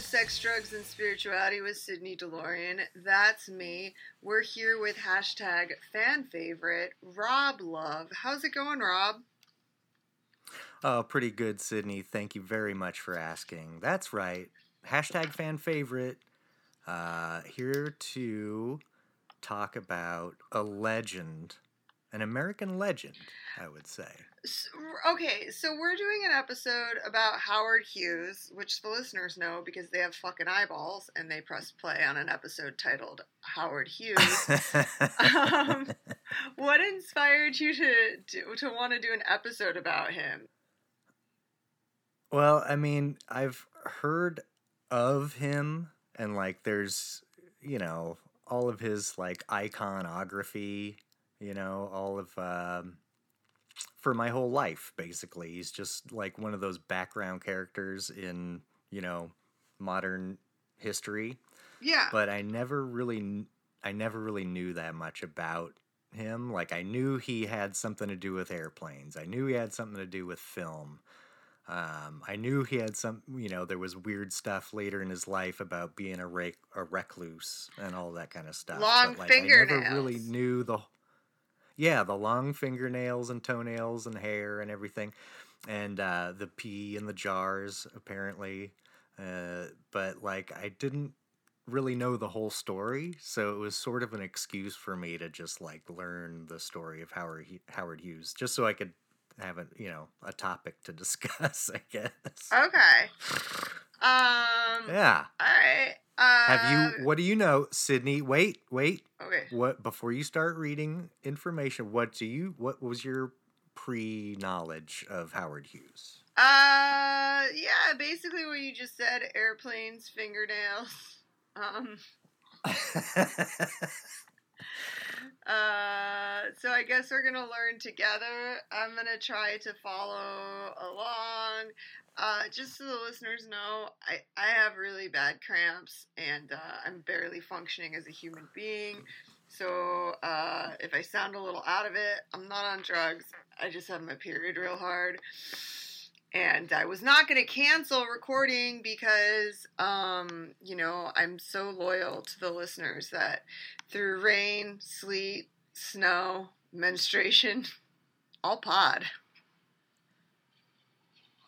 Sex, Drugs, and Spirituality with Sydney DeLorean. That's me. We're here with hashtag fan favorite, Rob Love. How's it going, Rob? Oh, pretty good, Sydney. Thank you very much for asking. That's right. Hashtag fan favorite. Uh, here to talk about a legend, an American legend, I would say. Okay, so we're doing an episode about Howard Hughes, which the listeners know because they have fucking eyeballs and they press play on an episode titled Howard Hughes. um, what inspired you to, to to want to do an episode about him? well, I mean, I've heard of him, and like, there's, you know, all of his like iconography, you know, all of. Um, for my whole life, basically. He's just like one of those background characters in, you know, modern history. Yeah. But I never really, I never really knew that much about him. Like I knew he had something to do with airplanes. I knew he had something to do with film. Um, I knew he had some, you know, there was weird stuff later in his life about being a, rec- a recluse and all that kind of stuff. Long but, like, I never really knew the, yeah, the long fingernails and toenails and hair and everything, and uh, the pee in the jars apparently. Uh, but like, I didn't really know the whole story, so it was sort of an excuse for me to just like learn the story of Howard Howard Hughes, just so I could have a you know a topic to discuss. I guess. Okay. Um. Yeah. All right. Uh, Have you? What do you know, Sydney? Wait, wait. Okay. What before you start reading information? What do you? What was your pre knowledge of Howard Hughes? Uh, yeah, basically what you just said: airplanes, fingernails. Um. I guess we're gonna learn together. I'm gonna try to follow along. Uh, just so the listeners know, I, I have really bad cramps and uh, I'm barely functioning as a human being. So uh, if I sound a little out of it, I'm not on drugs. I just have my period real hard. And I was not going to cancel recording because, um, you know, I'm so loyal to the listeners that through rain, sleet, snow, menstruation, all pod.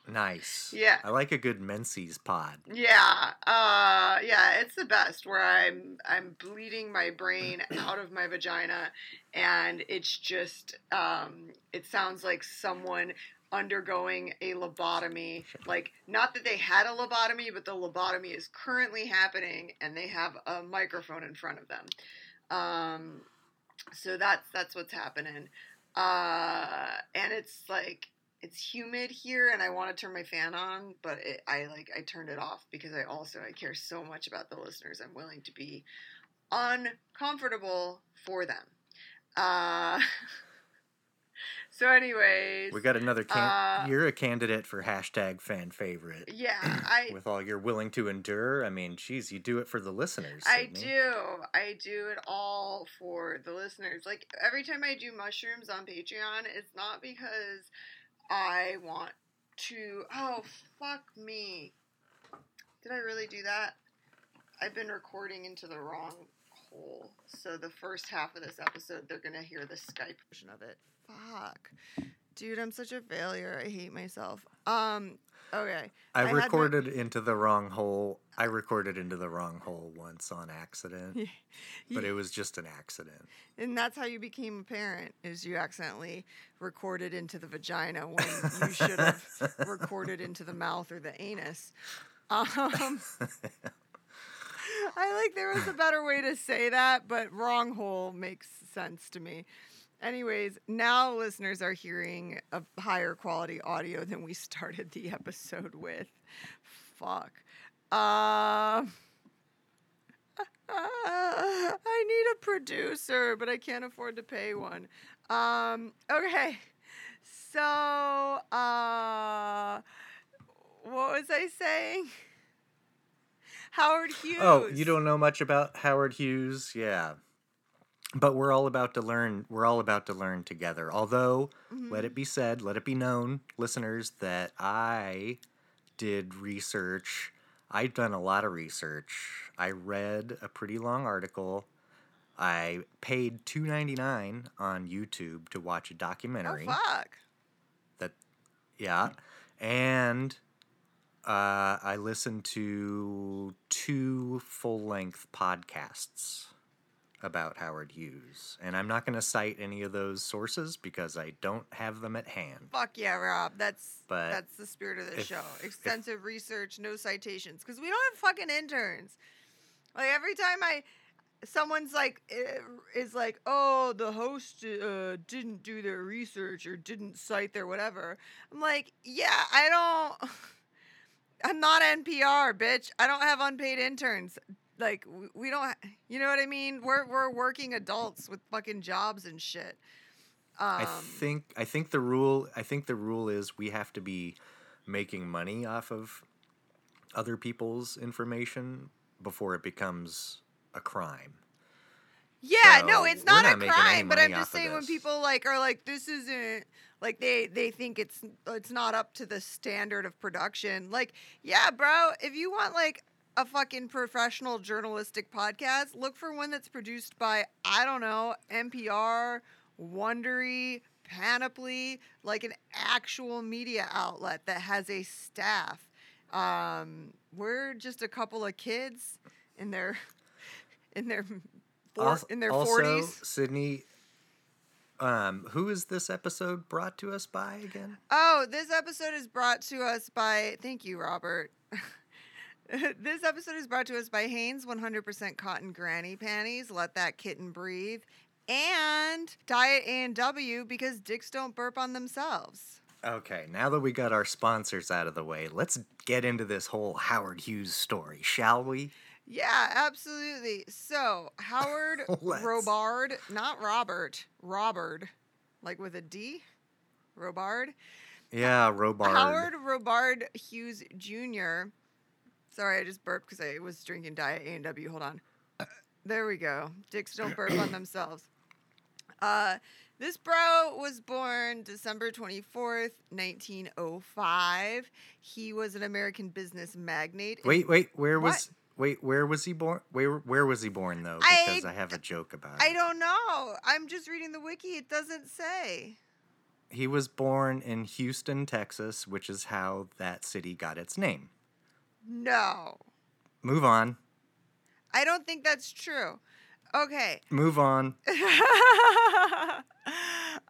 nice. Yeah. I like a good menses pod. Yeah, uh, yeah, it's the best. Where I'm, I'm bleeding my brain out of my vagina, and it's just, um, it sounds like someone undergoing a lobotomy. Like, not that they had a lobotomy, but the lobotomy is currently happening, and they have a microphone in front of them. Um, so that's that's what's happening. Uh, and it's like it's humid here and I want to turn my fan on, but it, I like I turned it off because I also I care so much about the listeners. I'm willing to be uncomfortable for them. Uh, so, anyways, We got another. Can- Uh, you're a candidate for hashtag fan favorite. yeah, I With all you're willing to endure, I mean, geez, you do it for the listeners. I Sydney. do. I do it all for the listeners. Like every time I do mushrooms on Patreon, it's not because I want to. Oh, fuck me. Did I really do that? I've been recording into the wrong hole. So the first half of this episode, they're going to hear the Skype version of it. Fuck. Dude, I'm such a failure. I hate myself. Um, okay. I I recorded into the wrong hole. I recorded into the wrong hole once on accident, but it was just an accident. And that's how you became a parent is you accidentally recorded into the vagina when you should have recorded into the mouth or the anus. Um, I like there was a better way to say that, but wrong hole makes sense to me. Anyways, now listeners are hearing a higher quality audio than we started the episode with. Fuck. Um I need a producer, but I can't afford to pay one. Um, okay. So, uh, what was I saying? Howard Hughes. Oh, you don't know much about Howard Hughes? Yeah. But we're all about to learn. We're all about to learn together. Although, let it be said, let it be known, listeners, that I did research I've done a lot of research. I read a pretty long article. I paid two ninety nine on YouTube to watch a documentary Oh fuck. that yeah and uh, i listened to two full-length podcasts about howard hughes and i'm not going to cite any of those sources because i don't have them at hand Fuck yeah, Rob. That's But that's the spirit of the if- show. if- Extensive research, no citations, because we don't have fucking interns. Like every time I, someone's like eh, is like, oh, the host uh, didn't do their research or didn't cite their whatever. I'm like, yeah, I don't. I'm not NPR, bitch. I don't have unpaid interns. Like we, don't, you know what I mean? We're we're working adults with fucking jobs and shit. Um, i think i think the rule i think the rule is we have to be making money off of other people's information before it becomes a crime Yeah, no, it's not, not a crime, but I'm just saying when people like are like this isn't like they they think it's it's not up to the standard of production. Like, yeah, bro, if you want like a fucking professional journalistic podcast, look for one that's produced by I don't know, NPR, Wondery, Panoply, like an actual media outlet that has a staff. Um, we're just a couple of kids in their in their four, in their also, forties. Sydney, um, who is this episode brought to us by again? Oh, this episode is brought to us by. Thank you, Robert. this episode is brought to us by Hanes 100% Cotton Granny Panties. Let that kitten breathe. And Diet A and W because dicks don't burp on themselves. Okay, now that we got our sponsors out of the way, let's get into this whole Howard Hughes story, shall we? Yeah, absolutely. So Howard Robard, not Robert, Robert, like with a D, Robard. Yeah, Robard. Howard Robard Hughes Jr. Sorry, I just burped because I was drinking Diet A and W. Hold on. There we go. Dicks don't burp on themselves. Uh, this bro was born December 24th, 1905. He was an American business magnate. Wait, wait, where What? was wait, where was he born? Where where was he born though? I Because I, have a joke about I it. I don't know. I'm just reading the wiki. It doesn't say. He was born in Houston, Texas, which is how that city got its name. No. Move on. I don't think that's true. Okay. Move on.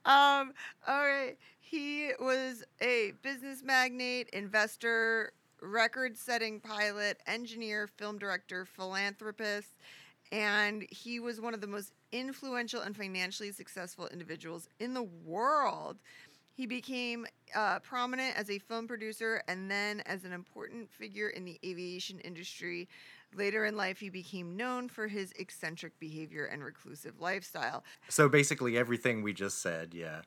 um, all right. He was a business magnate, investor, record setting pilot, engineer, film director, philanthropist, and he was one of the most influential and financially successful individuals in the world. He became uh, prominent as a film producer and then as an important figure in the aviation industry. Later in life, he became known for his eccentric behavior and reclusive lifestyle. So basically, everything we just said, yeah.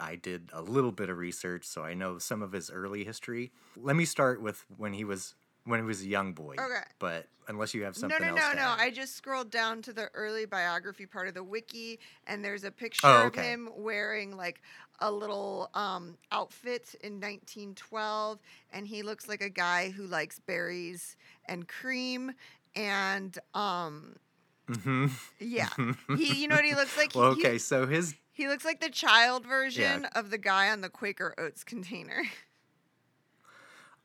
I did a little bit of research, so I know some of his early history. Let me start with when he was when he was a young boy. Okay. But unless you have No, something no, else. no, to no. add. I just scrolled down to the early biography part of the wiki, and there's a picture Oh, of him wearing like a little um, outfit in 1912, and he looks like a guy who likes berries and cream. And um, Mhm. yeah, he, you know what he looks like? He- well, he- okay. So his He looks like the child version of the guy on the Quaker Oats container.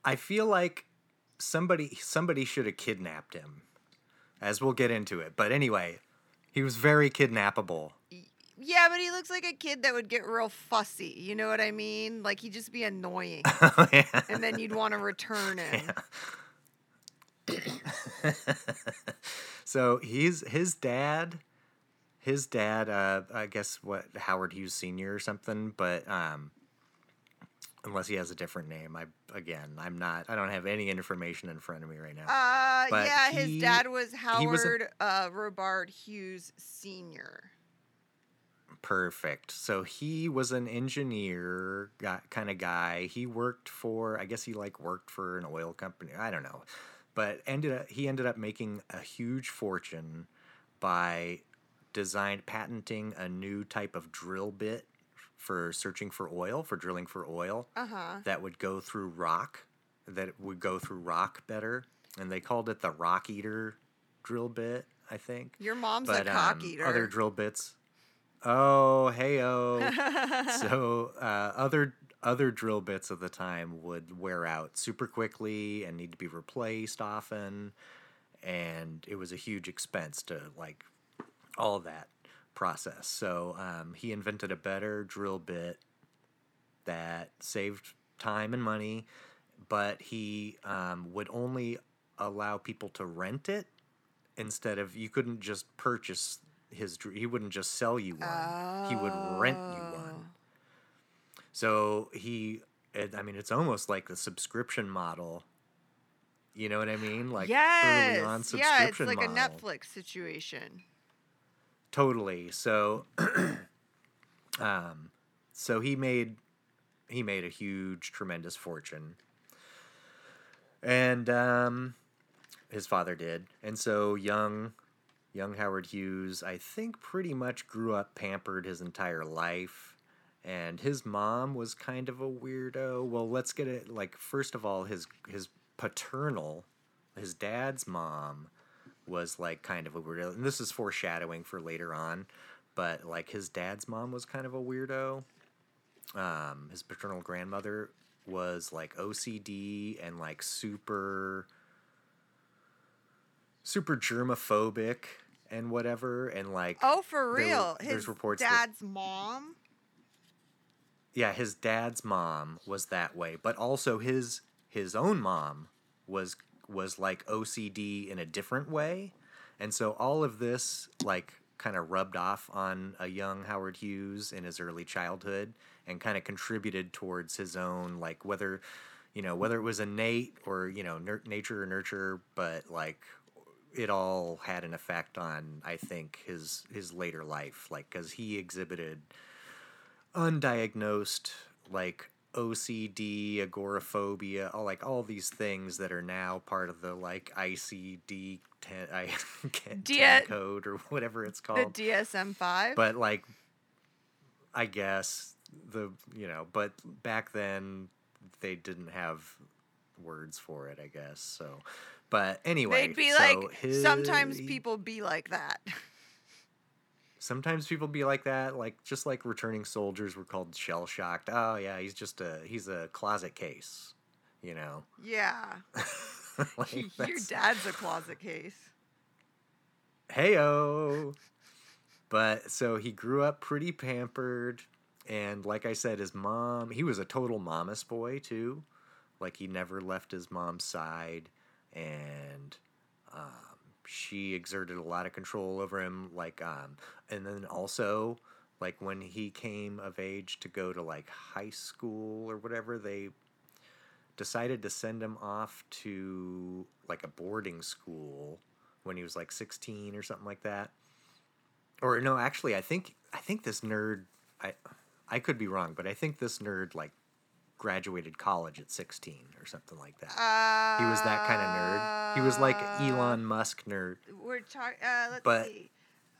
I feel like somebody somebody should have kidnapped him, as we'll get into it. But anyway, he was very kidnappable. yeah, but he looks like a kid that would get real fussy. You know what I mean? Like he'd just be annoying, Yeah. and then you'd want to return him. so he's his dad his dad uh i guess what howard hughes senior or something but um unless he has a different name. I again i'm not i don't have any information in front of me right now. Uh, But yeah, his dad was he was a- Howard uh, Robard Hughes Senior. perfect. So he was an engineer kind of guy. He worked for i guess he like worked for an oil company i don't know. But ended up he ended up making a huge fortune by design patenting a new type of drill bit for searching for oil for drilling for oil Uh huh. that would go through rock that would go through rock better and they called it the rock eater drill bit, I think. Your mom's a cock um, eater. other drill bits. Oh, hey oh. so uh, other other drill bits of the time would wear out super quickly and need to be replaced often, and it was a huge expense to like all that process. So um, he invented a better drill bit that saved time and money, but he um, would only allow people to rent it instead of you couldn't just purchase his. He wouldn't just sell you one. He would rent you Oh. one. So he, it, I mean, it's almost like the subscription model. You know what I mean? Like yes. early on yeah, it's subscription like a. Netflix situation. Totally. So, um, so he made he made a huge, tremendous fortune, and um, his father did, and so young, young Howard Hughes, I think, pretty much grew up pampered his entire life. And his mom was kind of a weirdo. Well, let's get it. Like, first of all, his his paternal, his dad's mom, was like kind of a weirdo. And this is foreshadowing for later on, but like his dad's mom was kind of a weirdo. Um, his paternal grandmother was like OCD and like super, super germophobic and whatever. And like, Oh, for there real? there's His reports that- dad's mom. yeah, his dad's mom was that way, but also his his own mom was was like OCD in a different way. And so all of this like kind of rubbed off on a young Howard Hughes in his early childhood and kind of contributed towards his own like whether you know whether it was innate or you know nature or nurture but like it all had an effect on I think his his later life like cuz he exhibited undiagnosed like OCD, agoraphobia, all like all these things that are now part of the like ICD 10, I 10 code or whatever it's called. The. DSM five. but like I guess the you know, but back then they didn't have words for it, I guess. So but anyway, They'd be so like, his- sometimes people be like that. sometimes people be like that like just like returning soldiers were called shell shocked oh yeah he's just a he's a closet case you know yeah. like Your dad's a closet case. heyo but so he grew up pretty pampered and like i said his mom he was a total mama's boy too like he never left his mom's side and um, she exerted a lot of control over him like um and then also like when he came of age to go to like high school or whatever they decided to send him off to like a boarding school when he was like 16 or something like that. Or no actually i think i think this nerd i i could be wrong but i think this nerd like graduated college at 16 or something like that Uh, he was that kind of nerd he was like elon musk nerd We're talking. Uh, let's But- see.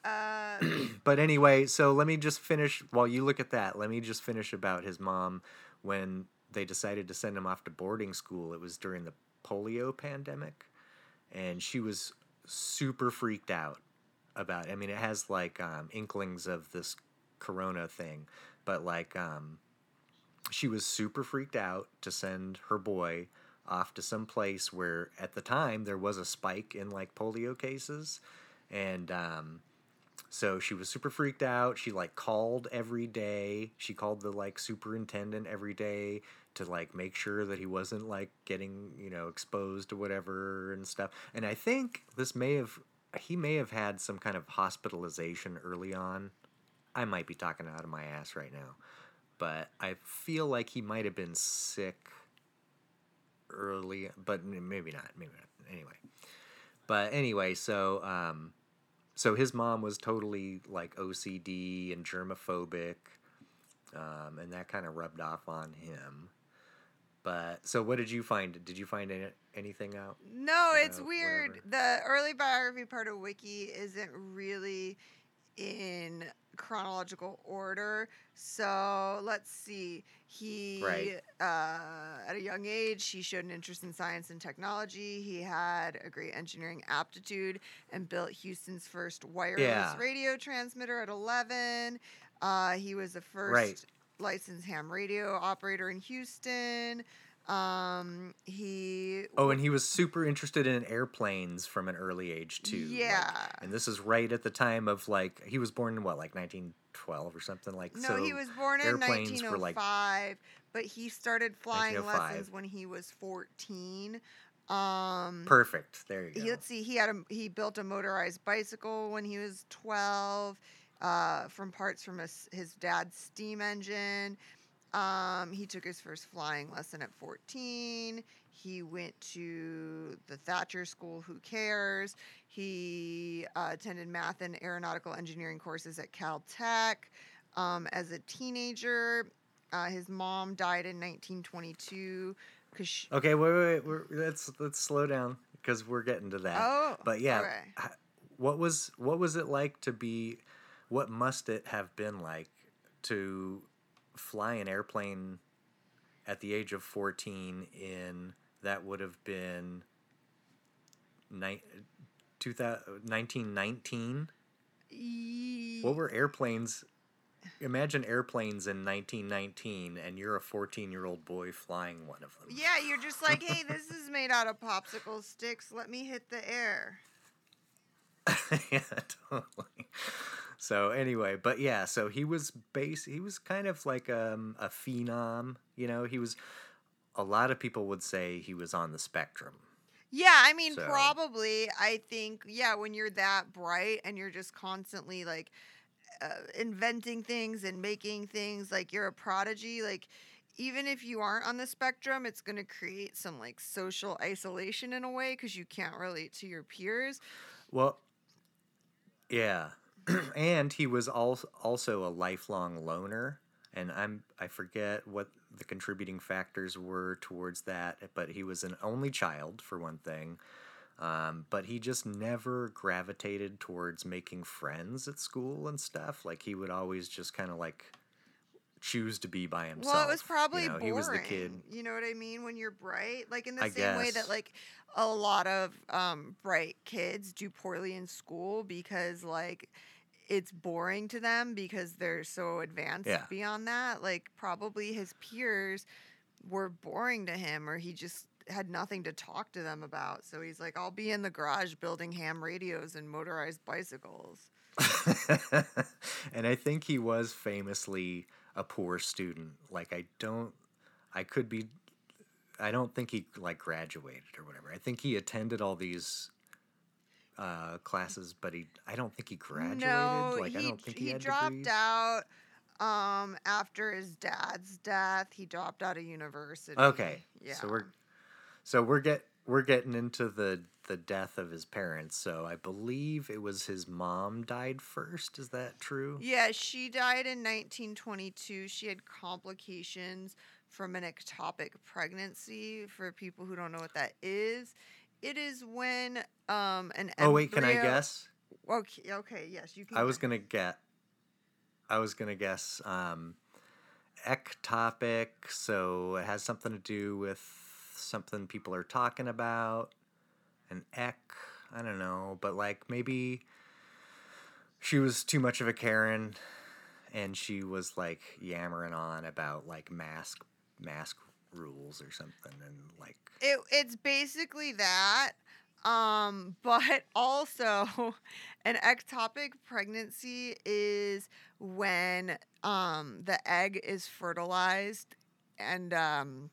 Uh, but anyway, so let me just finish while you look at that. Let me just finish about his mom when they decided to send him off to boarding school. It was during the polio pandemic, and she was super freaked out about. It. I mean, it has like um, inklings of this corona thing, but like um, she was super freaked out to send her boy off to some place where at the time there was a spike in like polio cases. And um, so she was super freaked out. She like called every day. She called the like superintendent every day to like make sure that he wasn't like getting you know exposed to whatever and stuff. And i think this may have he may have had some kind of hospitalization early on. I might be talking out of my ass right now but i feel like he might have been sick early but maybe not maybe not anyway but anyway so um so his mom was totally like OCD and germophobic, um, and that kind of rubbed off on him. But so, what did you find? Did you find any, anything out? no, it's weird. whatever. The early biography part of Wiki isn't really in chronological order. So let's see. He, Right. uh, at a young age, he showed an interest in science and technology. He had a great engineering aptitude and built Houston's first wireless Yeah. radio transmitter at 11. Uh, he was the first Right. licensed ham radio operator in Houston. Um, he Oh, and he was super interested in airplanes from an early age too. like- Yeah. and this is right at the time of like he was born in what, like 1912 or something like. No, so he was born in airplanes were, like- 1905, but he started flying lessons when he was 14. Um, perfect. There you go. he, let's see, he had a he built a motorized bicycle when he was 12 uh, from parts from his, his dad's steam engine. Um, he took his first flying lesson at 14. He went to the Thatcher School, Who Cares? He uh, attended math and aeronautical engineering courses at Caltech. Um, as a teenager, uh, his mom died in 1922 because she. Okay, wait, wait, wait. We're, let's let's slow down because we're getting to that. Oh, but yeah, okay. what was what was it like to be? What must it have been like to fly an airplane at the age of fourteen? In that would have been ni- 2000 1919? Ye- What were airplanes? Imagine airplanes in 1919, and you're a 14 year old boy flying one of them. Yeah, you're just like, hey, this is made out of popsicle sticks. Let me hit the air. yeah, totally. So anyway, but yeah, so he was base. He was kind of like um, a phenom. You know, he was. A lot of people would say he was on the spectrum. Yeah, I mean, So- probably. I think, yeah, when you're that bright and you're just constantly like uh, inventing things and making things, like you're a prodigy, like even if you aren't on the spectrum, it's going to create some like social isolation in a way because you can't relate to your peers. Well, yeah, and he was also also a lifelong loner, and I'm I forget what the contributing factors were towards that, but he was an only child for one thing. Um, but he just never gravitated towards making friends at school and stuff. Like he would always just kind of like choose to be by himself. Well, it was probably you know, boring. He was the kid. You know what I mean? When you're bright, like in the I same way that like a lot of um, bright kids do poorly in school because like it's boring to them because they're so advanced Yeah. beyond that. Like probably his peers were boring to him, or he just had nothing to talk to them about. So he's like, I'll be in the garage building ham radios and motorized bicycles. and I think he was famously a poor student. Like I don't I could be I don't think he like graduated or whatever. I think he attended all these uh, classes, but he I don't think he graduated. No, like he, I don't think he, he dropped degrees. out um after his dad's death. He dropped out of university. Okay. Yeah. So we're so we're get we're getting into the the death of his parents. So I believe it was his mom died first. Is that true? Yeah, she died in 1922. She had complications from an ectopic pregnancy. For people who don't know what that is, it is when um an Oh wait, can I guess? Okay, okay, yes, you can. I was gonna get. I was gonna guess um, ectopic, so it has something to do with something people are talking about. An ec, I don't know, but like maybe she was too much of a Karen, and she was like yammering on about like mask mask rules or something, and like It, it's basically that. Um, but also an ectopic pregnancy is when um the egg is fertilized and um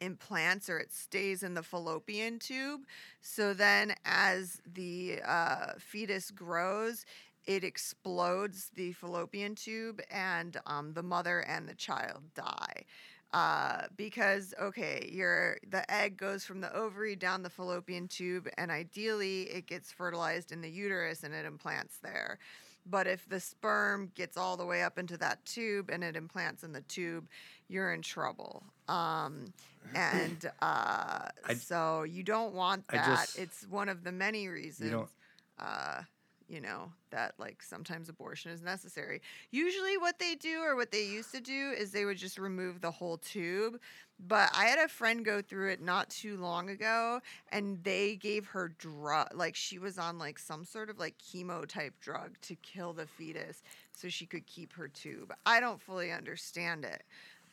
implants or it stays in the fallopian tube. So then as the uh, fetus grows, it explodes the fallopian tube and um, the mother and the child die uh, because okay, your the egg goes from the ovary down the fallopian tube, and ideally it gets fertilized in the uterus and it implants there. But if the sperm gets all the way up into that tube and it implants in the tube, you're in trouble. Um, and uh, I- so you don't want that. just- it's one of the many reasons. don't- uh, you know, that like sometimes abortion is necessary. Usually, what they do or what they used to do is they would just remove the whole tube. But I had a friend go through it not too long ago, and they gave her drug, like she was on like some sort of like chemo type drug to kill the fetus so she could keep her tube. I don't fully understand it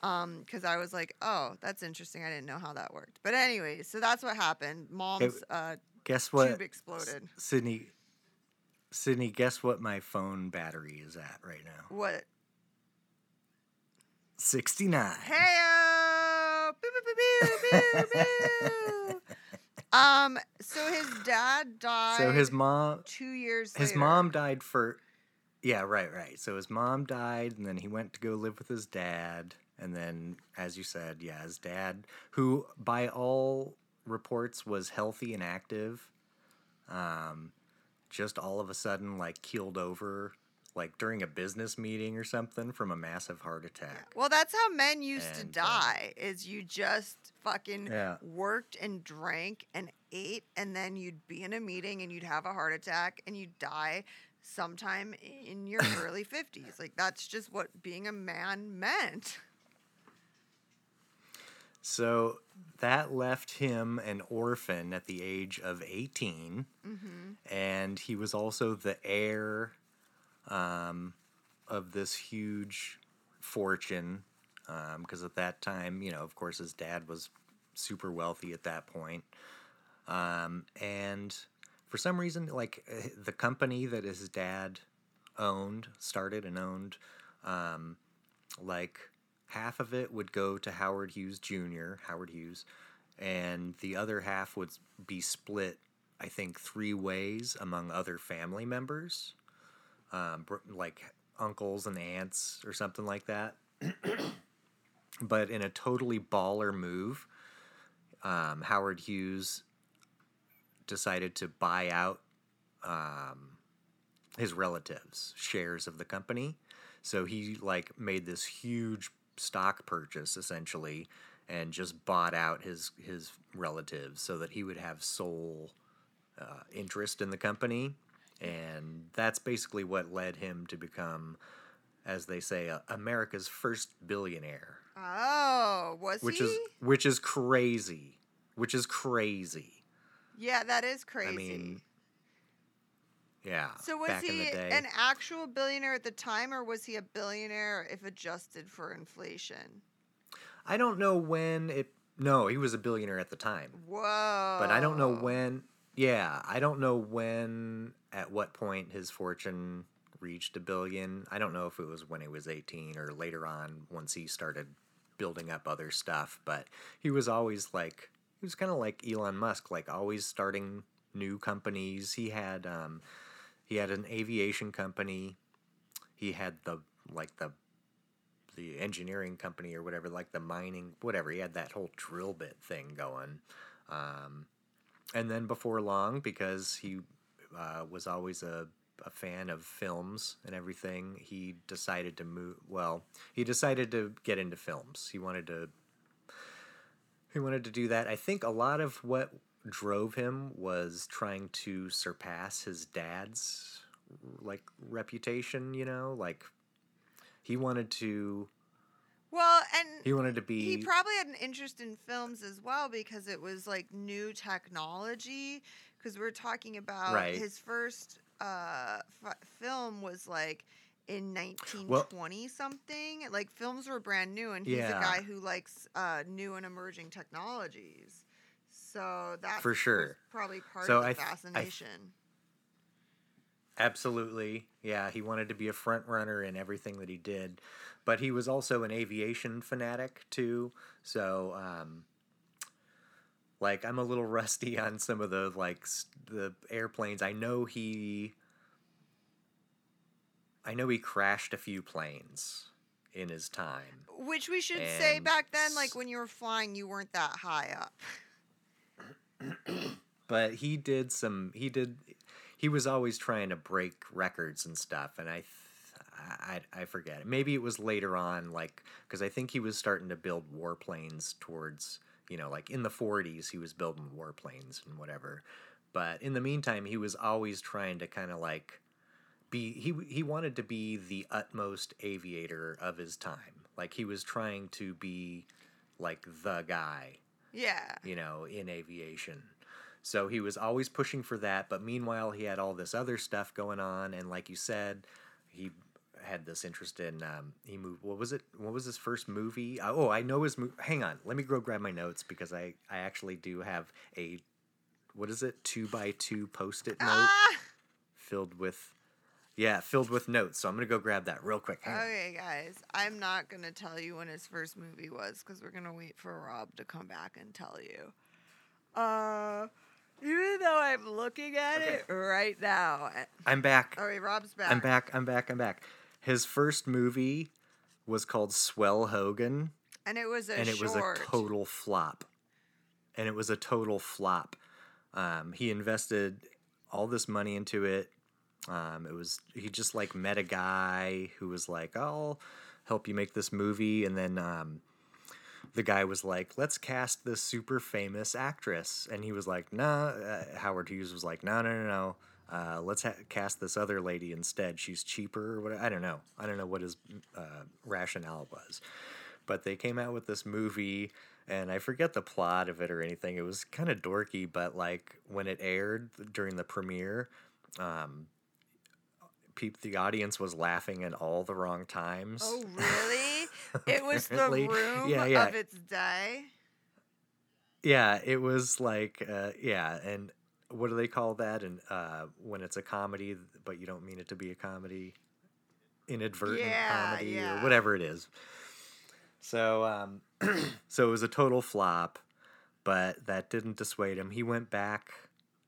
um because i was like oh that's interesting i didn't know how that worked but anyway so that's what happened mom's uh Guess what? tube exploded Sydney. Sydney, guess what my phone battery is at right now? what 69. hey um so his dad died So his mom two years his later. mom died for Yeah, right, right. So his mom died and then he went to go live with his dad and then as you said, yeah, his dad who by all reports was healthy and active um just all of a sudden like keeled over like during a business meeting or something from a massive heart attack. well that's how men used And, to uh, die is you just fucking Yeah. worked and drank and ate and then you'd be in a meeting and you'd have a heart attack and you'd die sometime in your early 50s like that's just what being a man meant So that left him an orphan at the age of 18. mm-hmm. And he was also the heir um, of this huge fortune. Because at that time, you know, of course, his dad was super wealthy at that point. Um, and for some reason, like eh, the company that his dad owned, started and owned, um, like half of it would go to Howard Hughes Jr., Howard Hughes, and the other half would be split, I think, three ways among other family members, um, like uncles and aunts or something like that. but in a totally baller move, um, Howard Hughes decided to buy out um, his relatives' shares of the company. So he like made this huge stock purchase essentially and just bought out his his relatives so that he would have sole uh, interest in the company. And that's basically what led him to become as they say uh, America's first billionaire. Oh was which he? is which is crazy. Which is crazy. Yeah that is crazy. I mean yeah so was he an actual billionaire at the time or was he a billionaire if adjusted for inflation I don't know when it. No, he was a billionaire at the time, whoa but I don't know when. Yeah, I don't know when. At what point his fortune reached a billion? I don't know if it was when he was eighteen or later on once he started building up other stuff. But he was always like he was kind of like Elon Musk, like always starting new companies. He had um, he had an aviation company. He had the like the the engineering company or whatever, like the mining, whatever. He had that whole drill bit thing going. Um, and then before long, because he uh, was always a, a fan of films and everything, he decided to move. Well, he decided to get into films. He wanted to. He wanted to do that. I think a lot of what drove him was trying to surpass his dad's like reputation. You know, like he wanted to well and he wanted to be he probably had an interest in films as well because it was like new technology because we're talking about Right. his first uh f- film was like in 1920 something like films were brand new and he's Yeah. a guy who likes uh new and emerging technologies so that For sure. probably part So of the I th- I th- fascination Absolutely. Yeah, he wanted to be a front runner in everything that he did. But he was also an aviation fanatic too. So um like I'm a little rusty on some of the like the airplanes. I know he I know he crashed a few planes in his time. which we should say back then like when you were flying you weren't that high up but he did some he did he was always trying to break records and stuff and i I, I forget. Maybe it was later on like because i think he was starting to build warplanes towards you know like in the 40s he was building warplanes and whatever. But in the meantime he was always trying to kind of like be he he wanted to be the utmost aviator of his time. Like he was trying to be like the guy, Yeah. you know, in aviation. So he was always pushing for that, but meanwhile he had all this other stuff going on and like you said, he had this interest in um he moved what was it what was his first movie Uh, oh i know his mo- hang on let me go grab my notes because i i actually do have a what is it two by two post-it note Ah! filled with yeah filled with notes so i'm gonna go grab that real quick Hang on. Okay, guys. I'm not going to tell you when his first movie was because we're going to wait for Rob to come back and tell you. Uh, even though I'm looking at it right now. eh, i'm back All right, Rob's back. i'm back i'm back i'm back his first movie was called swell hogan And it was a and it short. was a total flop. And it was a total flop. Um, he invested all this money into it. Um, it was he just like met a guy who was like, "I'll help you make this movie," and then um, the guy was like, "Let's cast this super famous actress," and he was like, "Nah." Uh, Howard Hughes was like, "No, no, no, no. Uh, let's ha- cast this other lady instead. She's cheaper? I don't know. I don't know what his uh, rationale was." but they came out with this movie and I forget the plot of it or anything. It was kind of dorky, but like when it aired during the premiere, um, the audience was laughing at all the wrong times. Oh, really? it was the room Yeah, yeah. of its day. Yeah, it was like uh, yeah, and what do they call that? And uh, when it's a comedy, but you don't mean it to be a comedy, inadvertent Yeah, comedy yeah. or whatever it is. So, um, so it was a total flop, but that didn't dissuade him. He went back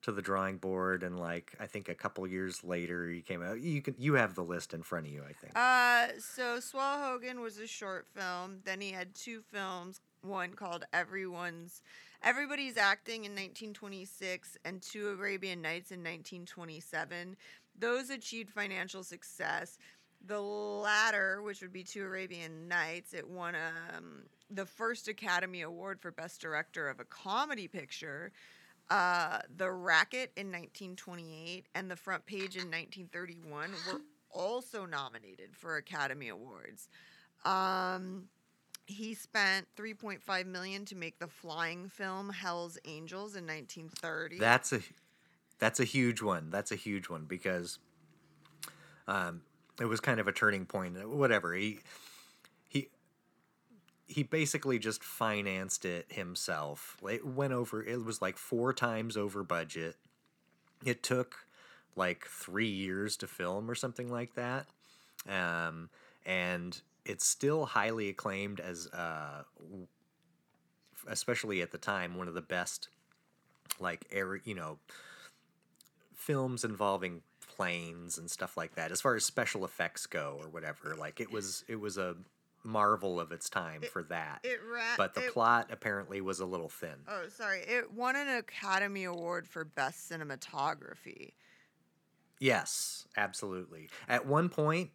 to the drawing board, and like I think a couple years later, he came out. You can you have the list in front of you, I think. Uh, so Swell Hogan was a short film. Then he had two films. One called Everyone's Everybody's Acting in 1926 and Two Arabian Nights in 1927. Those achieved financial success. The latter, which would be Two Arabian Nights, it won um, the first Academy Award for Best Director of a Comedy Picture. Uh, the Racket in 1928 and The Front Page in 1931 were also nominated for Academy Awards. Um, he spent 3.5 million to make the flying film Hell's Angels in 1930. That's a that's a huge one. That's a huge one because um, it was kind of a turning point. Whatever he he he basically just financed it himself. It went over. It was like four times over budget. It took like three years to film or something like that, um, and it's still highly acclaimed as, uh, especially at the time, one of the best like air you know films involving planes and stuff like that as far as special effects go or whatever like it was it was a marvel of its time for that it ra- but the it- plot apparently was a little thin Oh, sorry. It won an Academy Award for Best Cinematography. yes absolutely at one point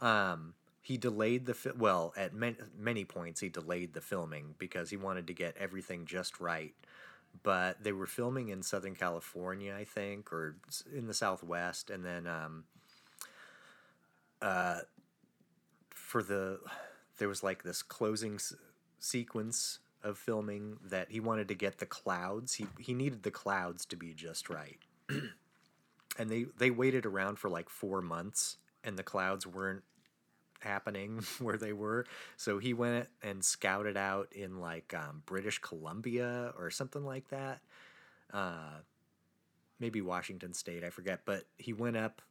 um he delayed the fi- well at man- many points he delayed the filming because he wanted to get everything just right but they were filming in Southern California, I think, or in the Southwest, and then um, uh, for the there was like this closing s- sequence of filming that he wanted to get the clouds. He he needed the clouds to be just right, and they they waited around for like four months, and the clouds weren't happening where they were. So he went and scouted out in like um, British Columbia or something like that. Uh, maybe Washington State, I forget. But he went up,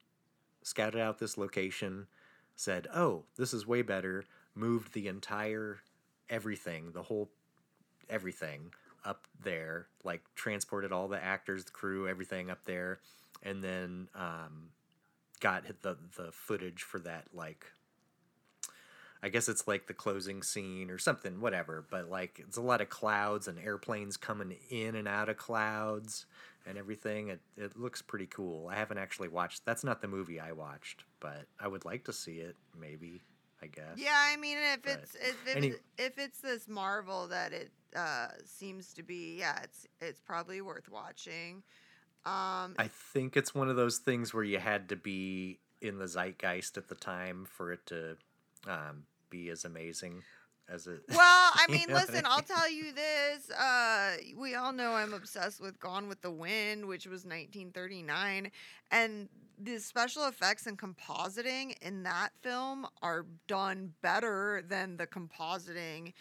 scouted out this location, said, "Oh, this is way better." Moved the entire everything, the whole everything up there, like transported all the actors, the crew, everything up there, and then um, got the the footage for that like I guess it's like the closing scene or something, whatever. But like it's a lot of clouds and airplanes coming in and out of clouds and everything. It it looks pretty cool. I haven't actually watched. That's not the movie I watched, but I would like to see it. Maybe I guess. Yeah, I mean, if But it's if, if, any- it's- if it's this Marvel that it uh, seems to be, yeah, it's it's probably worth watching. Um, I think it's one of those things where you had to be in the zeitgeist at the time for it to um, be as amazing as it. Well, I You mean, know what I listen, I'll tell you this. Uh, we all know I'm obsessed with Gone with the Wind, which was 1939. And the special effects and compositing in that film are done better than the compositing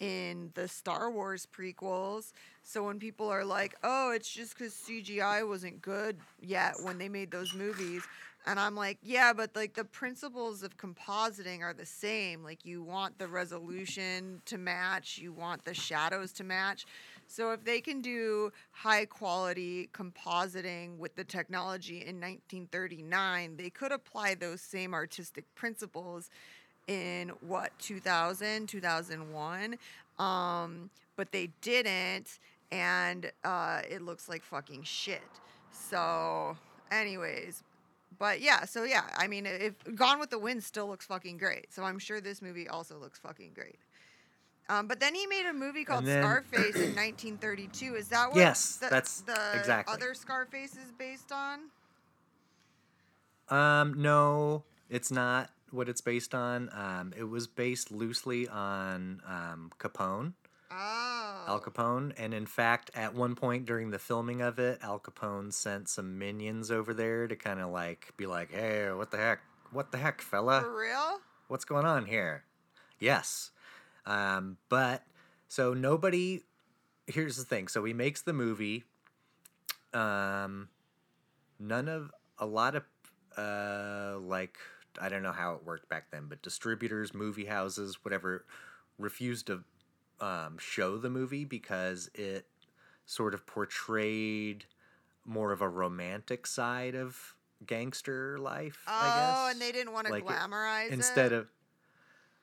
in the Star Wars prequels. So when people are like, oh, it's just because CGI wasn't good yet when they made those movies. And I'm like, yeah, but like the principles of compositing are the same. Like you want the resolution to match, you want the shadows to match. So if they can do high quality compositing with the technology in 1939, they could apply those same artistic principles in what 2000, 2001. Um, but they didn't and uh, it looks like fucking shit. So, anyways, but yeah, so yeah, I mean, if Gone with the Wind still looks fucking great, so I'm sure this movie also looks fucking great. Um, but then he made a movie called then- Scarface in 1932. Is that what Yes, the, that's- the exactly. other Scarface is based on? Um, no, it's not what it's based on. Um, it was based loosely on um, Capone, Oh, Al Capone, and in fact, at one point during the filming of it, Al Capone sent some minions over there to kind of like be like, "Hey, what the heck? What the heck, fella? for real? What's going on here?" Yes, um, but so nobody. Here's the thing. So he makes the movie. Um, none of a lot of uh like I don't know how it worked back then, but distributors, movie houses, whatever, refused to um, show the movie because it sort of portrayed more of a romantic side of gangster life. Oh, I guess. Oh, and they didn't want to Like, glamorize it- instead it. of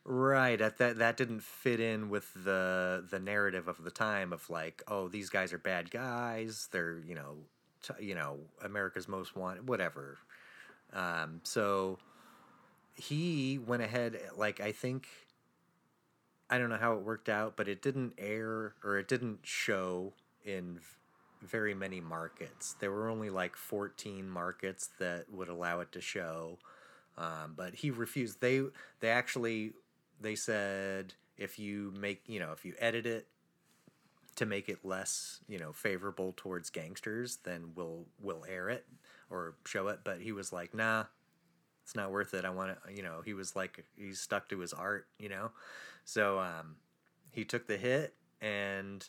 right at that that didn't fit in with the the narrative of the time of like oh these guys are bad guys they're you know t- you know America's most wanted whatever um so he went ahead like I think I don't know how it worked out but it didn't air or it didn't show in very many markets. There were only like 14 markets that would allow it to show um, but he refused. They they actually they said if you make you know if you edit it to make it less you know favorable towards gangsters then we'll we'll air it or show it but he was like nah it's not worth it i want to you know he was like he stuck to his art you know so um he took the hit and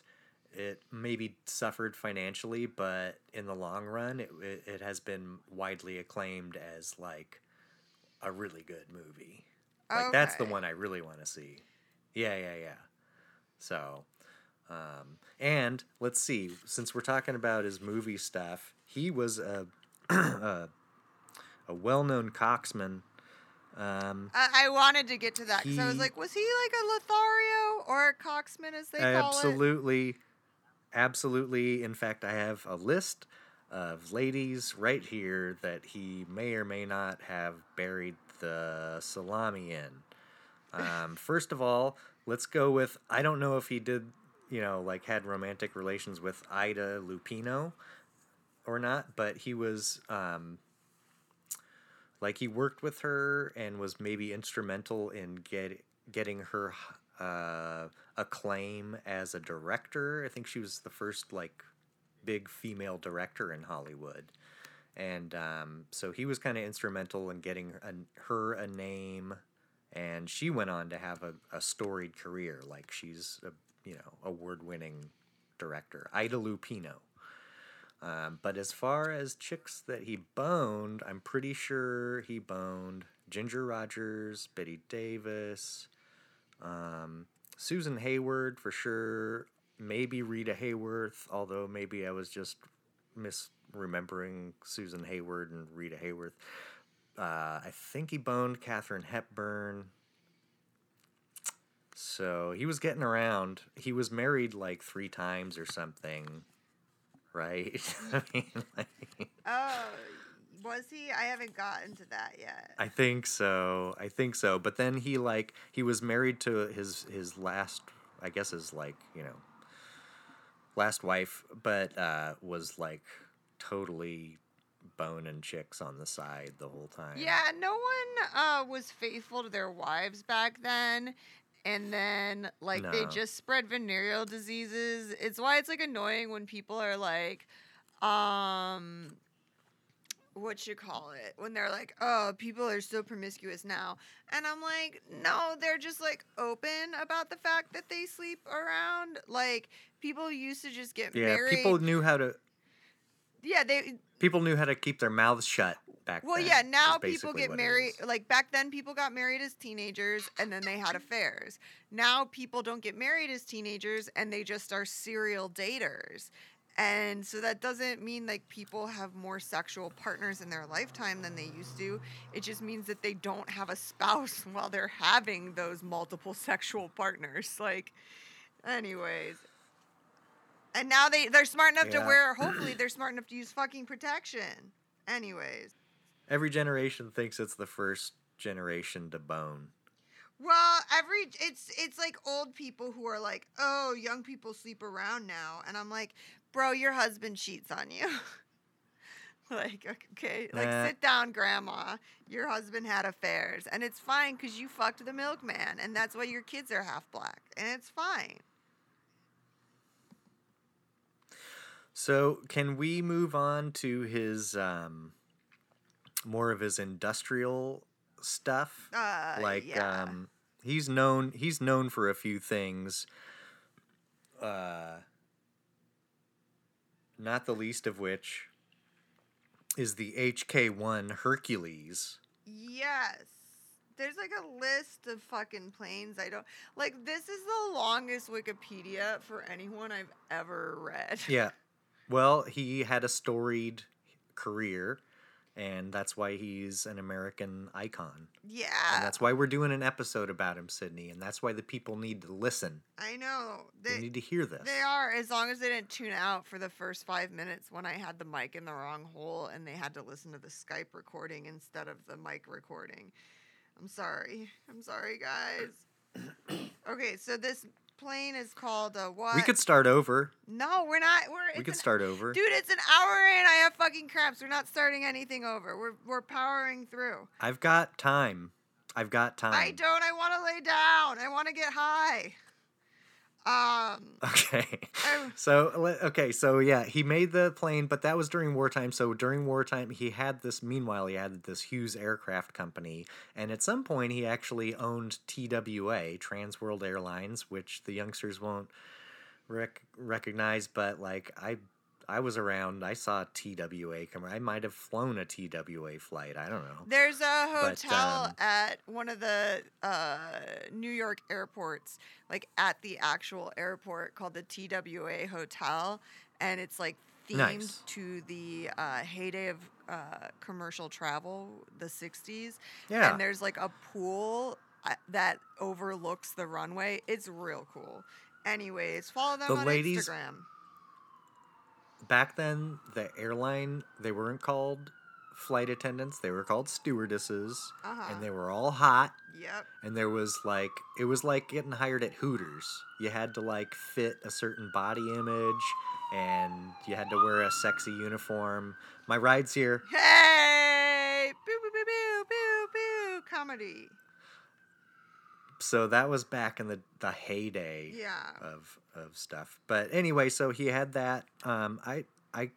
it maybe suffered financially but in the long run it, it, it has been widely acclaimed as like a really good movie like that's the one I really want to see. Yeah, yeah, yeah. So, um, and let's see, since we're talking about his movie stuff, he was a a, a well-known coxman. Um, I, I wanted to get to that because I was like, was he like a Lothario or a Coxman, as they call it? absolutely, absolutely. In fact, I have a list of ladies right here that he may or may not have buried the salami in. Um, first of all, let's go with I don't know if he did, you know, like had romantic relations with Ida Lupino or not, but he was um, like he worked with her and was maybe instrumental in get, getting her uh, acclaim as a director. I think she was the first like big female director in Hollywood. And um, so he was kind of instrumental in getting a, her a name, and she went on to have a, a storied career. Like she's a you know award winning director, Ida Lupino. Um, but as far as chicks that he boned, I'm pretty sure he boned Ginger Rogers, Bette Davis, um, Susan Hayward for sure, maybe Rita Hayworth, although maybe I was just misremembering Susan Hayward and Rita Hayworth. Uh, I think he boned Katharine Hepburn. So he was getting around. He was married like three times or something, right? I mean, like, Oh, was he? I haven't gotten to that yet. I think so. I think so. But then he like he was married to his his last I guess his like, you know, last wife, but uh was like totally boning chicks on the side the whole time. Yeah, no one uh, was faithful to their wives back then. And then, like, they just spread venereal diseases. It's why it's like annoying when people are like, um, what you call it? When they're like, oh, people are so promiscuous now. And I'm like, no, they're just like open about the fact that they sleep around. Like, people used to just get Yeah, married. people knew how to yeah, they people knew how to keep their mouths shut back Well, yeah, now people get married. Like back then, people got married as teenagers and then they had affairs. Now people don't get married as teenagers and they just are serial daters. And so that doesn't mean like people have more sexual partners in their lifetime than they used to. It just means that they don't have a spouse while they're having those multiple sexual partners. Like, anyways. And now they, they're smart enough to wear, hopefully, they're smart enough to use fucking protection. Anyways. Every generation thinks it's the first generation to bone. Well, every it's it's like old people who are like, "Oh, young people sleep around now." And I'm like, "Bro, your husband cheats on you." like, okay, like Nah. sit down, grandma. Your husband had affairs, and it's fine cuz you fucked the milkman, and that's why your kids are half black, and it's fine. So, can we move on to his um, more of his industrial stuff? Uh like yeah. um, he's known he's known for a few things. Uh, not the least of which is the HK1 Hercules. Yes. There's like a list of fucking planes I don't like this is the longest Wikipedia for anyone I've ever read. Yeah. Well, he had a storied career, and that's why he's an American icon. Yeah. And that's why we're doing an episode about him, Sydney. And that's why the people need to listen. I know. They, They, need to hear this. they are, as long as they didn't tune out for the first five minutes when I had the mic in the wrong hole and they had to listen to the Skype recording instead of the mic recording. I'm sorry. I'm sorry, guys. okay, so this plane is called a what? We could start over. No, we're not. We're. We could an- start over. Dude, it's an hour in. I have fucking cramps. We're not starting anything over. We're we're powering through. I've got time. I've got time. I don't. I want to lay down. I want to get high. Um. Okay. So okay, so yeah, he made the plane, but that was during wartime. So during wartime, he had this. Meanwhile, he had this Hughes Aircraft Company, and at some point, he actually owned TWA, Trans World Airlines, which the youngsters won't rec- recognize. But like I, I was around. I saw TWA come. I might have flown a TWA flight. I don't know. There's a But, hotel um, at one of the uh, New York airports, like at the actual airport, called the TWA Hotel, and it's like themed Nice. to the uh, heyday of uh, commercial travel, the '60s. Yeah. And there's like a pool uh, that overlooks the runway. It's real cool. Anyways, follow them The on ladies- Instagram. Back then the airline they weren't called flight attendants they were called stewardesses Uh-huh. and they were all hot Yep. and there was like it was like getting hired at hooters you had to like fit a certain body image and you had to wear a sexy uniform my ride's here Hey! Boo, boo, boo, boo, boo, boo. Comedy. So that was back in the the heyday Yeah. of of stuff. But anyway, so he had that. Um, I I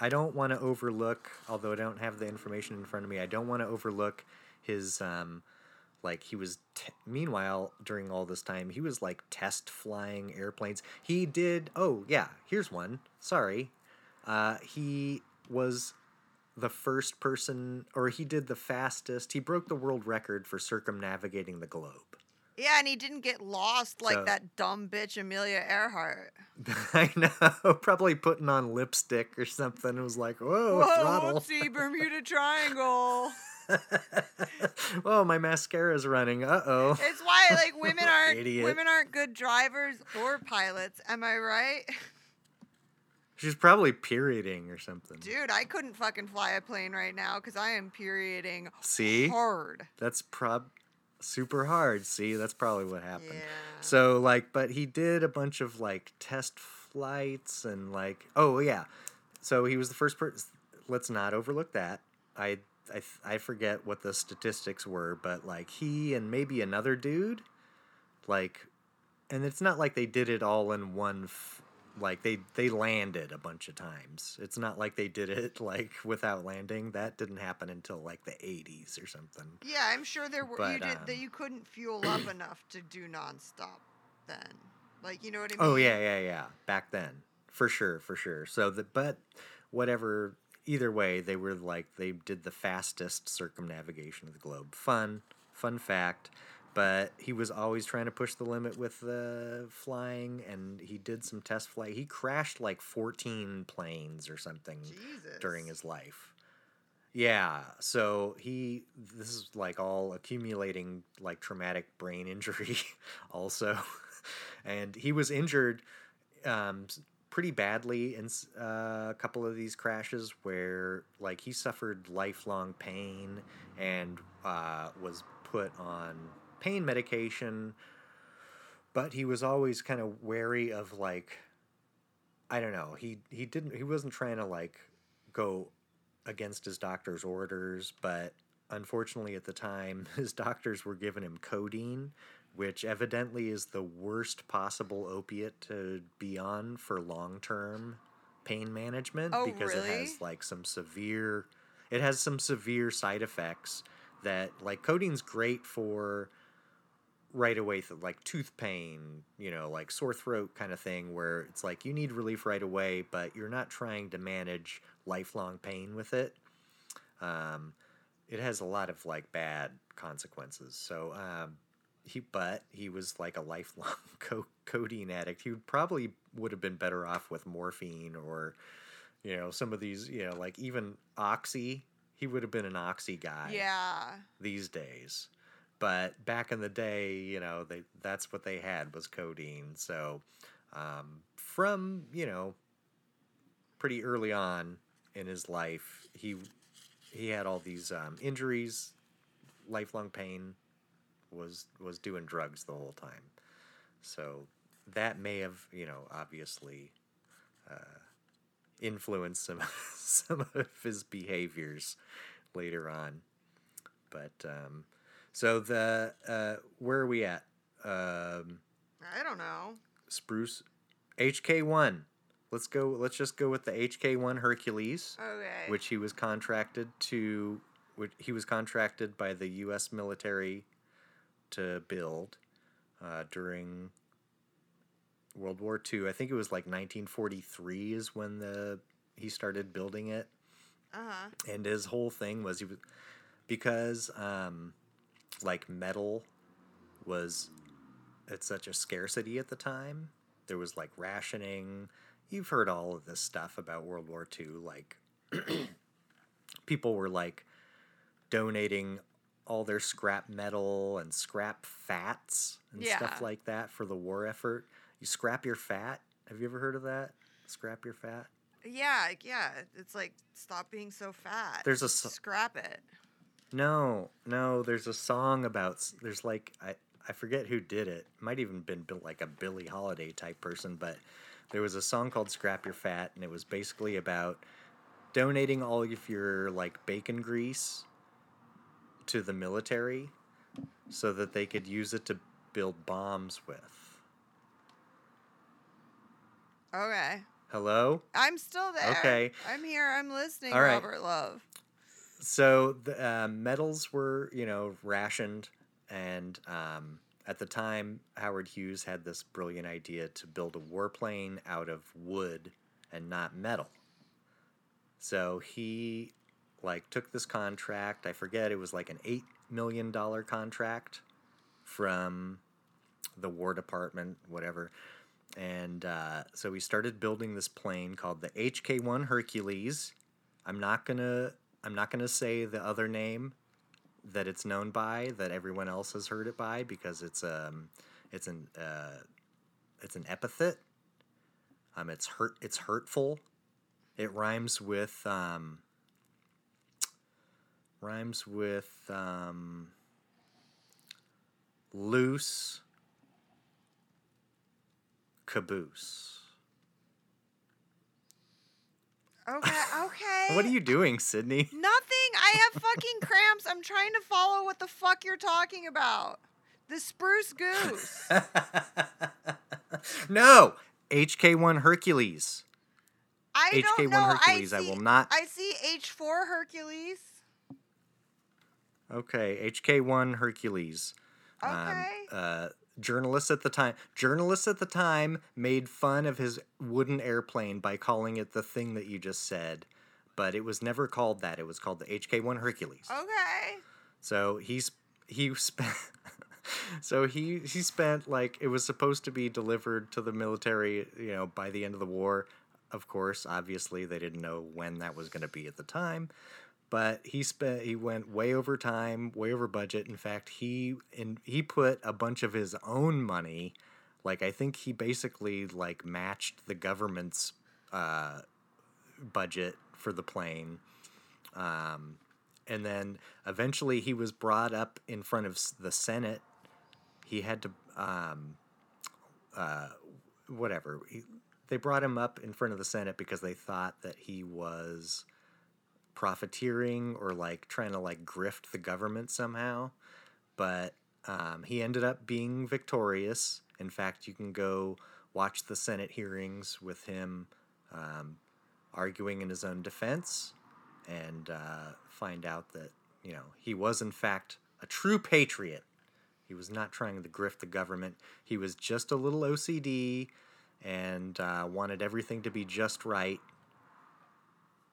I don't want to overlook, although I don't have the information in front of me. I don't want to overlook his um, like he was. T- meanwhile, during all this time, he was like test flying airplanes. He did. Oh yeah, here's one. Sorry, uh, he was the first person, or he did the fastest. He broke the world record for circumnavigating the globe. Yeah, and he didn't get lost like So- that dumb bitch Amelia Earhart. I know. Probably putting on lipstick or something. It was like, whoa, Whoa, throttle. whoopsie, Bermuda Triangle. oh, my mascara's running. Uh oh. It's why like women aren't Idiot. women aren't good drivers or pilots. Am I right? She's probably perioding or something. Dude, I couldn't fucking fly a plane right now because I am perioding See? hard. That's prob super hard. See, that's probably what happened. Yeah. So like, but he did a bunch of like test flights and like, oh yeah. So he was the first person. let's not overlook that. I I I forget what the statistics were, but like he and maybe another dude, like, and it's not like they did it all in one. F- like they they landed a bunch of times. It's not like they did it like without landing. That didn't happen until like the 80s or something. Yeah, I'm sure there were you But, did that um, you couldn't fuel up enough to do nonstop then. Like you know what I mean? Oh yeah, yeah, yeah. Back then, for sure, for sure. So the but whatever. Either way, they were like they did the fastest circumnavigation of the globe. Fun, fun fact. But he was always trying to push the limit with the flying, and he did some test flight. He crashed like fourteen planes or something Jesus. during his life. Yeah, so he this is like all accumulating like traumatic brain injury also. and he was injured um pretty badly in uh, a couple of these crashes where like he suffered lifelong pain and uh, was put on pain medication but he was always kind of wary of like I don't know. He he didn't he wasn't trying to like go against his doctor's orders, but unfortunately at the time his doctors were giving him codeine, which evidently is the worst possible opiate to be on for long-term pain management Oh, because it has like some severe it has some severe side effects that like codeine's great for right away th- like tooth pain you know like sore throat kind of thing where it's like you need relief right away but you're not trying to manage lifelong pain with it um, it has a lot of like bad consequences so um, he but he was like a lifelong co- codeine addict he would probably would have been better off with morphine or you know some of these you know like even oxy he would have been an oxy guy Yeah. these days. But back in the day, you know, they that's what they had was codeine. So um, from you know pretty early on in his life, he he had all these um, injuries, lifelong pain, was was doing drugs the whole time. So that may have you know obviously uh, influenced some some of his behaviors later on. But um, so the uh, where are we at? Um, I don't know. Spruce HK one. Let's go. Let's just go with the HK one Hercules, Okay. which he was contracted to. Which he was contracted by the U.S. military to build uh, during World War II. I think it was like 1943 is when the he started building it Uh huh. and his whole thing was he was because um like metal was at such a scarcity at the time. There was like rationing. You've heard all of this stuff about world war ii like people were like donating all their scrap metal and scrap fats and stuff like that for the war effort. You scrap your fat? Have you ever heard of that? Scrap your fat? Yeah, yeah. It's like stop being so fat. There's a scrap it. No, no. There's a song about. There's like I I forget who did it. Might even been Bill- like a Billie Holiday type person, but there was a song called "Scrap Your Fat," and it was basically about donating all of your like bacon grease to the military, so that they could use it to build bombs with. Okay. Hello. I'm still there. Okay. I'm here. I'm listening, All right. Robert Love. So the uh, metals were, you know, rationed, and um, at the time, Howard Hughes had this brilliant idea to build a warplane out of wood and not metal. So he, like, took this contract. I forget it was like an eight million dollar contract from the War Department, whatever. And uh, so he started building this plane called the HK One Hercules. I'm not gonna I'm not gonna say the other name that it's known by that everyone else has heard it by because it's um it's an uh, it's an epithet. Um, it's hurt. It's hurtful. It rhymes with um, rhymes with um, loose caboose. Okay, okay. What are you doing, Sydney? Nothing. I have fucking cramps. I'm trying to follow what the fuck you're talking about. The spruce goose. no, HK1 Hercules. I HK1 don't know. HK1 Hercules. I, I will not. I see H4 Hercules. Okay, HK1 Hercules. Um, Okay. uh, journalists at the time, journalists at the time made fun of his wooden airplane by calling it the thing that you just said, but it was never called that. It was called the HK1 Hercules. Okay. So he's he spent. So he he spent like it was supposed to be delivered to the military, you know, by the end of the war. Of course, obviously they didn't know when that was going to be at the time, but he spent he went way over time, way over budget. In fact, he and he put a bunch of his own money, like I think he basically like matched the government's uh, budget for the plane. Um, and then eventually he was brought up in front of the Senate. He had to, um, uh, whatever. He, they brought him up in front of the Senate because they thought that he was profiteering or like trying to like grift the government somehow. But um, he ended up being victorious. In fact, you can go watch the Senate hearings with him um, arguing in his own defense and uh, find out that you know he was in fact a true patriot. He was not trying to grift the government. He was just a little OCD and uh, wanted everything to be just right.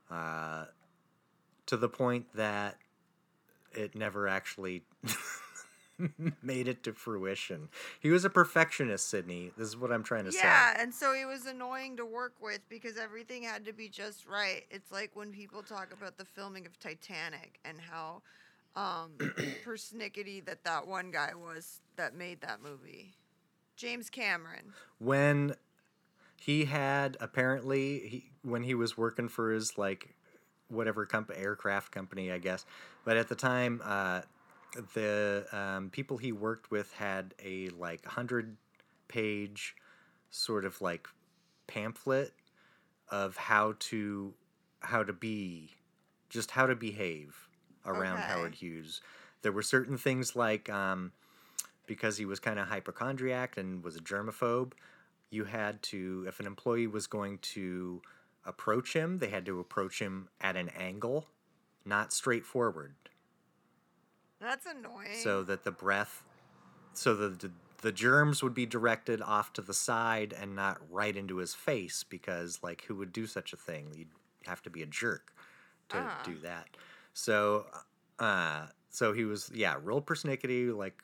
Uh, to the point that it never actually made it to fruition. He was a perfectionist, Sydney. This is what I'm trying to Yeah, say. Yeah, and so he was annoying to work with because everything had to be just right. It's like when people talk about the filming of Titanic and how um, persnickety that that one guy was that made that movie. James Cameron. when he had apparently he when he was working for his like whatever company aircraft company i guess but at the time uh, the um, people he worked with had a like 100 page sort of like pamphlet of how to how to be just how to behave around Okay. howard hughes there were certain things like um, because he was kind of hypochondriac and was a germaphobe, you had to, if an employee was going to approach him, they had to approach him at an angle, not straight forward, That's annoying. so that the breath, so the, the germs would be directed off to the side and not right into his face, because, like, who would do such a thing? You'd have to be a jerk to Ah. do that. So, uh, so he was, yeah, real persnickety, like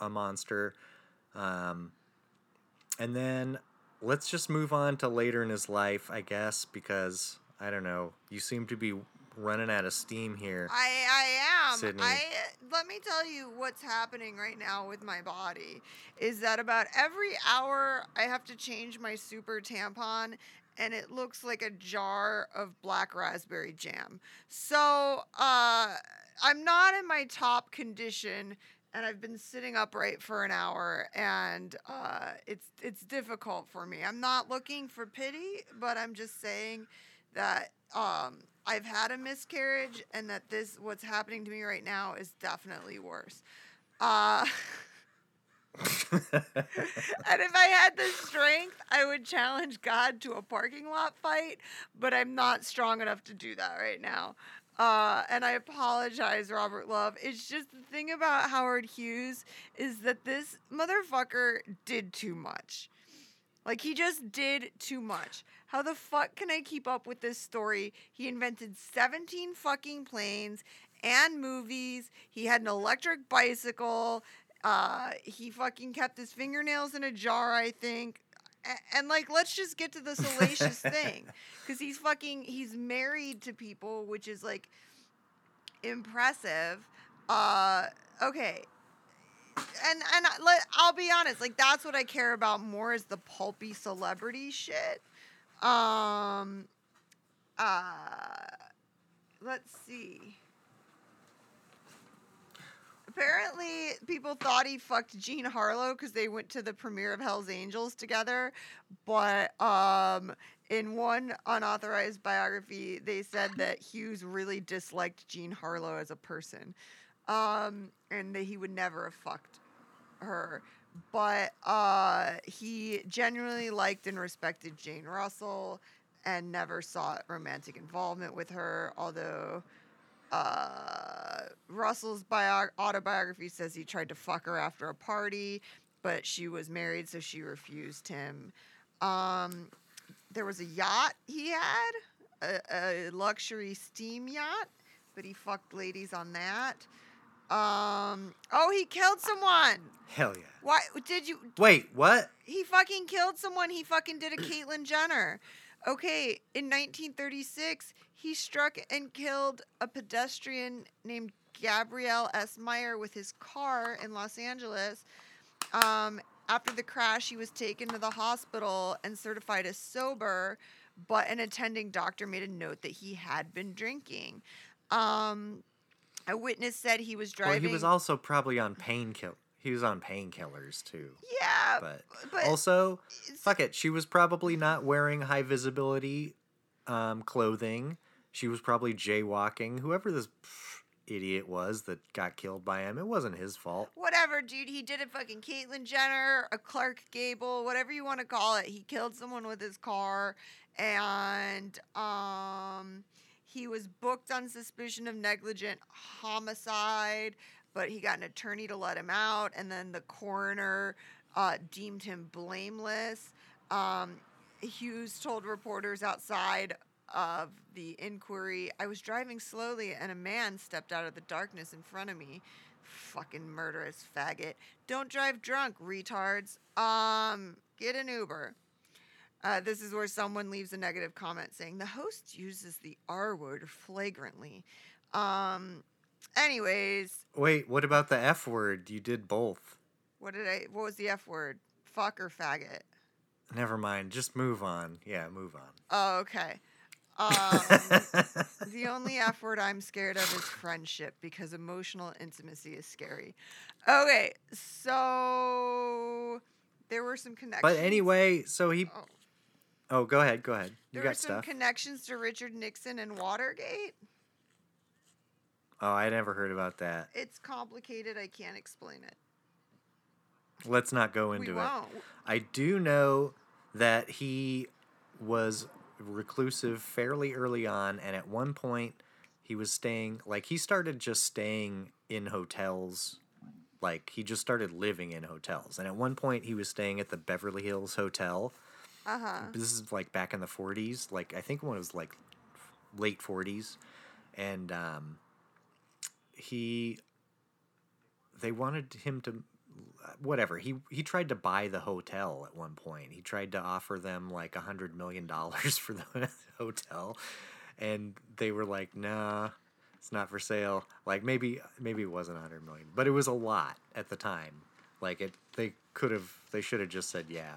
a monster. Um, and then let's just move on to later in his life, I guess, because I don't know. You seem to be running out of steam here. I I am. Sydney. I let me tell you what's happening right now with my body is that about every hour I have to change my super tampon and it looks like a jar of black raspberry jam. So, uh I'm not in my top condition and I've been sitting upright for an hour and uh it's it's difficult for me. I'm not looking for pity, but I'm just saying that um, I've had a miscarriage and that this what's happening to me right now is definitely worse. Uh, and if I had the strength, I would challenge God to a parking lot fight, but I'm not strong enough to do that right now. Uh, and I apologize, Robert Love. It's just the thing about Howard Hughes is that this motherfucker did too much. Like he just did too much. How the fuck can I keep up with this story? He invented 17 fucking planes and movies. He had an electric bicycle. Uh, he fucking kept his fingernails in a jar, I think. And like, let's just get to the salacious thing, because he's fucking he's married to people, which is like impressive. Uh, okay, and and let, I'll be honest, like that's what I care about more is the pulpy celebrity shit. Um, uh, let's see. Apparently people thought he fucked Jean Harlow because they went to the premiere of Hell's Angels together. But um, in one unauthorized biography, they said that Hughes really disliked Jean Harlow as a person, um, and that he would never have fucked her. But uh, he genuinely liked and respected Jane Russell and never sought romantic involvement with her, although uh, Russell's bio- autobiography says he tried to fuck her after a party, but she was married, so she refused him. Um, there was a yacht he had, a, a luxury steam yacht, but he fucked ladies on that. Um, oh, he killed someone. Hell yeah. Why did you? Wait, what? He fucking killed someone. He fucking did a Caitlyn Jenner. Okay, in 1936, he struck and killed a pedestrian named Gabrielle S. Meyer with his car in Los Angeles. Um, after the crash, he was taken to the hospital and certified as sober, but an attending doctor made a note that he had been drinking. Um, a witness said he was driving. Well, he was also probably on painkiller. He was on painkillers too. yeah, But, but also, fuck it. She was probably not wearing high visibility um, clothing. She was probably jaywalking. Whoever this pff, idiot was that got killed by him, it wasn't his fault. whatever, dude. He did a fucking Caitlyn Jenner, a Clark Gable, whatever you want to call it. He killed someone with his car, and um, he was booked on suspicion of negligent homicide, but he got an attorney to let him out, and then the coroner uh, deemed him blameless. Um, Hughes told reporters outside of the inquiry, I was driving slowly and a man stepped out of the darkness in front of me. Fucking murderous faggot. Don't drive drunk, retards. Um, get an Uber. Uh, this is where someone leaves a negative comment saying the host uses the R word flagrantly. Um, anyways, Wait, what about the F word? You did both. what did I? What was the F word? Fuck or faggot? Never mind. Just move on. Yeah, move on. Oh, okay. Um, the only F word I'm scared of is friendship because emotional intimacy is scary. Okay, so there were some connections. but anyway, so he. Oh, Oh, go ahead. Go ahead. You there were got some stuff. connections to Richard Nixon and Watergate. Oh, I never heard about that. It's complicated. I can't explain it. Let's not go We into it. won't. I do know that he was reclusive fairly early on, and at one point he was staying like he started just staying in hotels. Like he just started living in hotels, and at one point he was staying at the Beverly Hills Hotel. Uh huh. This is like back in the forties, like I think when it was like late forties, and um, he they wanted him to whatever. He he tried to buy the hotel at one point. He tried to offer them like a hundred million dollars for the hotel. And they were like nah it's not for sale. Like maybe maybe it wasn't a hundred million but it was a lot at the time. Like it they could have they should have just said yeah.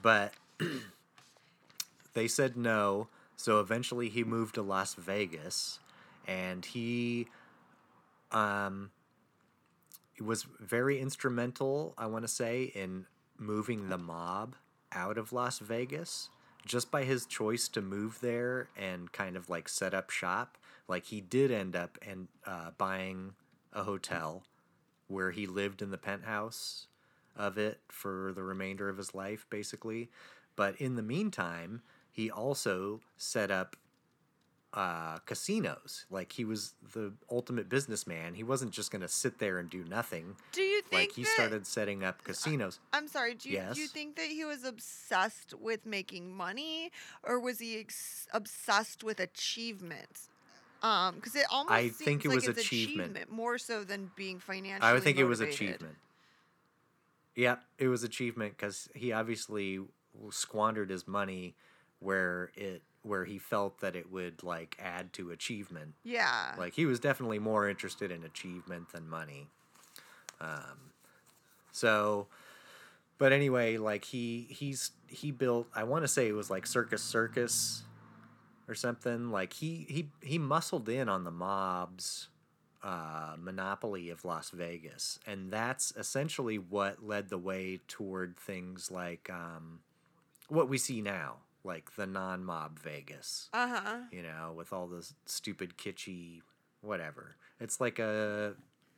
But they said no. So eventually he moved to las vegas and he um it was very instrumental, I want to say, in moving the mob out of Las Vegas just by his choice to move there and kind of like set up shop. Like he did end up and uh, buying a hotel where he lived in the penthouse of it for the remainder of his life, basically. But in the meantime, he also set up uh, casinos. Like he was the ultimate businessman. He wasn't just going to sit there and do nothing. Do you think Like he that, started setting up casinos. I'm sorry. Do you, do you think that he was obsessed with making money, or was he ex- obsessed with achievement? Um, because it almost I seems think it like was it's achievement. more so than being financially. I would think it was achievement. Yeah, it was achievement because he obviously squandered his money where it where he felt that it would like add to achievement. Yeah. Like he was definitely more interested in achievement than money. Um, so, but anyway, like he he's he built. I want to say it was like Circus Circus or something. Like he he he muscled in on the mob's uh, monopoly of Las Vegas, and that's essentially what led the way toward things like um, what we see now, like the non-mob Vegas. Uh huh. You know, with all the stupid kitschy whatever. It's like a,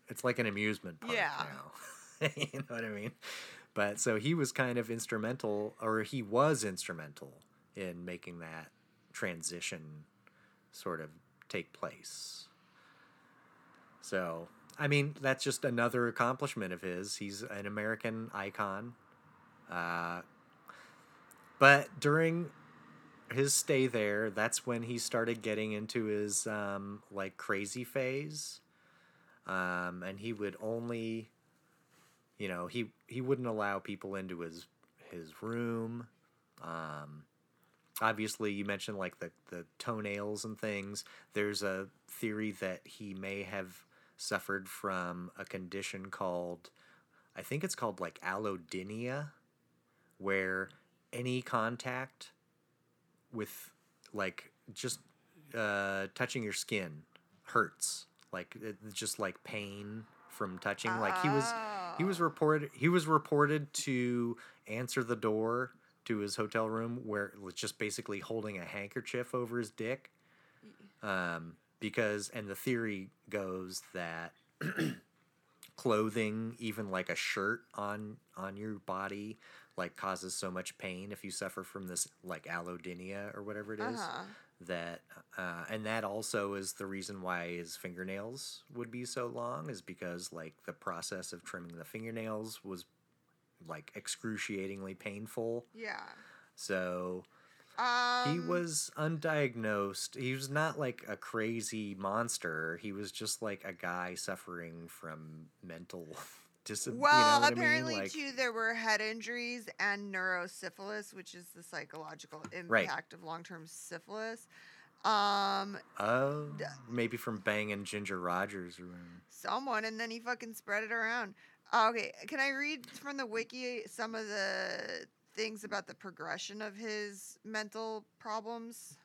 it's like an amusement park Yeah. now. you know what I mean? But so he was kind of instrumental, or he was instrumental in making that transition sort of take place. So, I mean, that's just another accomplishment of his. He's an American icon. Uh, but during his stay there, that's when he started getting into his um, like crazy phase. Um, and he would only, you know, he he wouldn't allow people into his his room. Um, obviously, you mentioned like the the toenails and things. There's a theory that he may have suffered from a condition called, I think it's called like allodynia, where any contact with like just uh, touching your skin hurts. Like it, just like pain from touching. Like he was he was Oh. reported he was reported to answer the door to his hotel room where it was just basically holding a handkerchief over his dick. Um, because and the theory goes that clothing even like a shirt on on your body like causes so much pain if you suffer from this like allodynia or whatever it is Uh-huh. that uh, and that also is the reason why his fingernails would be so long is because like the process of trimming the fingernails was like excruciatingly painful Yeah. so Um, he was undiagnosed he was not like a crazy monster he was just like a guy suffering from mental dis- you know Well, I mean? apparently Like- too, there were head injuries and neurosyphilis, which is the psychological Right. impact of long-term syphilis. Um, Oh, D- maybe from banging Ginger Rogers around. someone, and then he fucking spread it around. Okay, can I read from the wiki some of the things about the progression of his mental problems?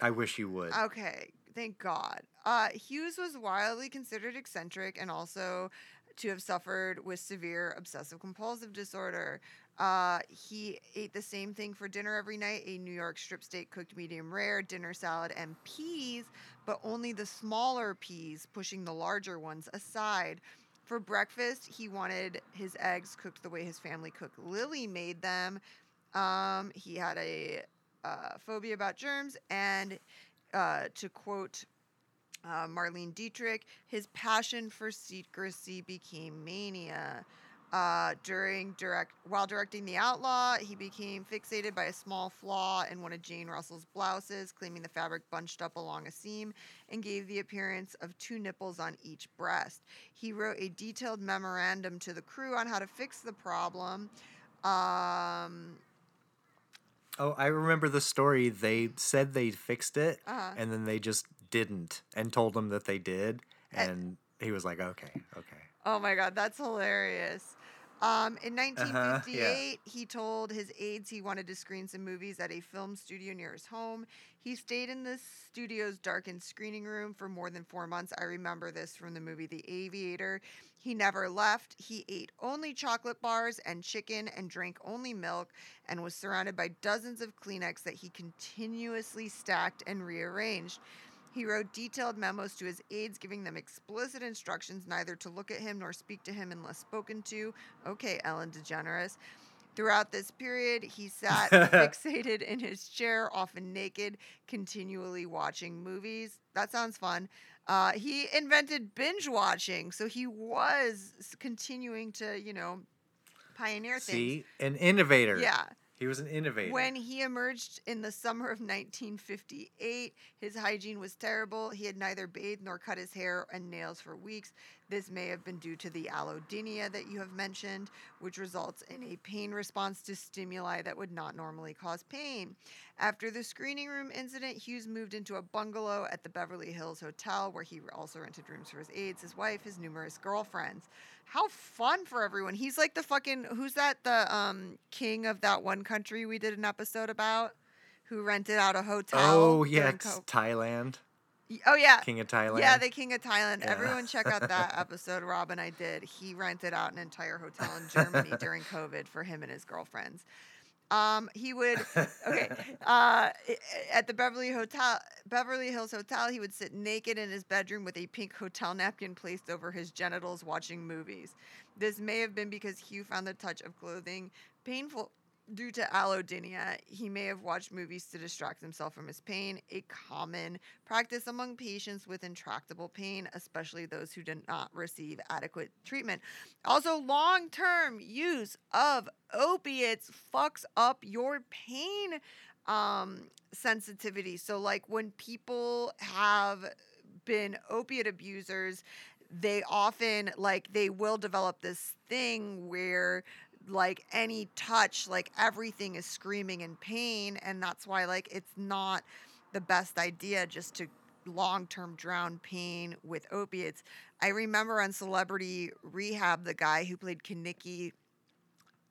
I wish you would. Okay, thank God. Uh, Hughes was wildly considered eccentric and also to have suffered with severe obsessive compulsive disorder. Uh, he ate the same thing for dinner every night a New York strip steak cooked medium rare, dinner salad, and peas, but only the smaller peas, pushing the larger ones aside. For breakfast, he wanted his eggs cooked the way his family cook Lily made them. Um, he had a uh, phobia about germs, and uh, to quote uh, Marlene Dietrich, his passion for secrecy became mania. Uh, during direct while directing The Outlaw, he became fixated by a small flaw in one of Jane Russell's blouses, claiming the fabric bunched up along a seam and gave the appearance of two nipples on each breast. He wrote a detailed memorandum to the crew on how to fix the problem. Um, Oh, I remember the story. They said they fixed it, uh, and then they just didn't, and told him that they did, Uh, and he was like, "Okay, okay." Oh my god, that's hilarious. Um, in Uh-huh, 1958, he told his aides he wanted to screen some movies at a film studio near his home. He stayed in the studio's darkened screening room for more than four months. I remember this from the movie The Aviator. He never left. He ate only chocolate bars and chicken and drank only milk and was surrounded by dozens of Kleenex that he continuously stacked and rearranged. He wrote detailed memos to his aides, giving them explicit instructions neither to look at him nor speak to him unless spoken to. Okay, Ellen DeGeneres. Throughout this period, he sat fixated in his chair, often naked, continually watching movies. That sounds fun. Uh, he invented binge watching, so he was continuing to, you know, pioneer things. See, an innovator. Yeah. He was an innovator. When he emerged in the summer of 1958, his hygiene was terrible. He had neither bathed nor cut his hair and nails for weeks. This may have been due to the allodynia that you have mentioned, which results in a pain response to stimuli that would not normally cause pain. After the screening room incident, Hughes moved into a bungalow at the Beverly Hills Hotel, where he also rented rooms for his aides, his wife, his numerous girlfriends. How fun for everyone. He's like the fucking who's that the um king of that one country we did an episode about who rented out a hotel. oh yeah, it's co- Thailand. Oh yeah. King of Thailand. Yeah, the King of Thailand. Yeah. Everyone check out that episode Rob and I did. He rented out an entire hotel in Germany during COVID for him and his girlfriends. Um, he would okay. Uh, at the Beverly Hotel, Beverly Hills Hotel, he would sit naked in his bedroom with a pink hotel napkin placed over his genitals, watching movies. This may have been because Hugh found the touch of clothing painful due to allodynia. He may have watched movies to distract himself from his pain, a common practice among patients with intractable pain, especially those who did not receive adequate treatment. Also, long term use of opiates fucks up your pain um, sensitivity. So, like when people have been opiate abusers, they often like they will develop this thing where like any touch like everything is screaming in pain and that's why like it's not the best idea just to long-term drown pain with opiates. I remember on celebrity rehab the guy who played Kenickie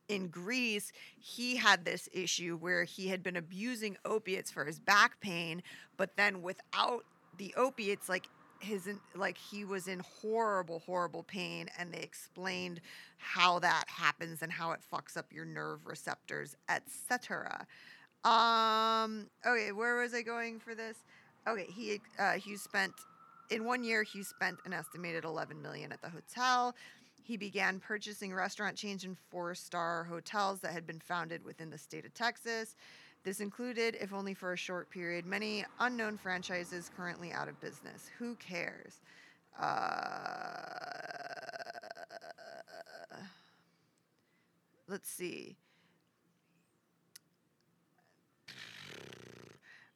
in Grease, he had this issue where he had been abusing opiates for his back pain, but then without the opiates, like his like he was in horrible, horrible pain, and they explained how that happens and how it fucks up your nerve receptors, etc. Um. Okay, where was I going for this? Okay, he uh, Hugh spent in one year. he spent an estimated 11 million at the hotel. He began purchasing restaurant chains and four star hotels that had been founded within the state of Texas. This included, if only for a short period, many unknown franchises currently out of business. Who cares? Uh, let's see.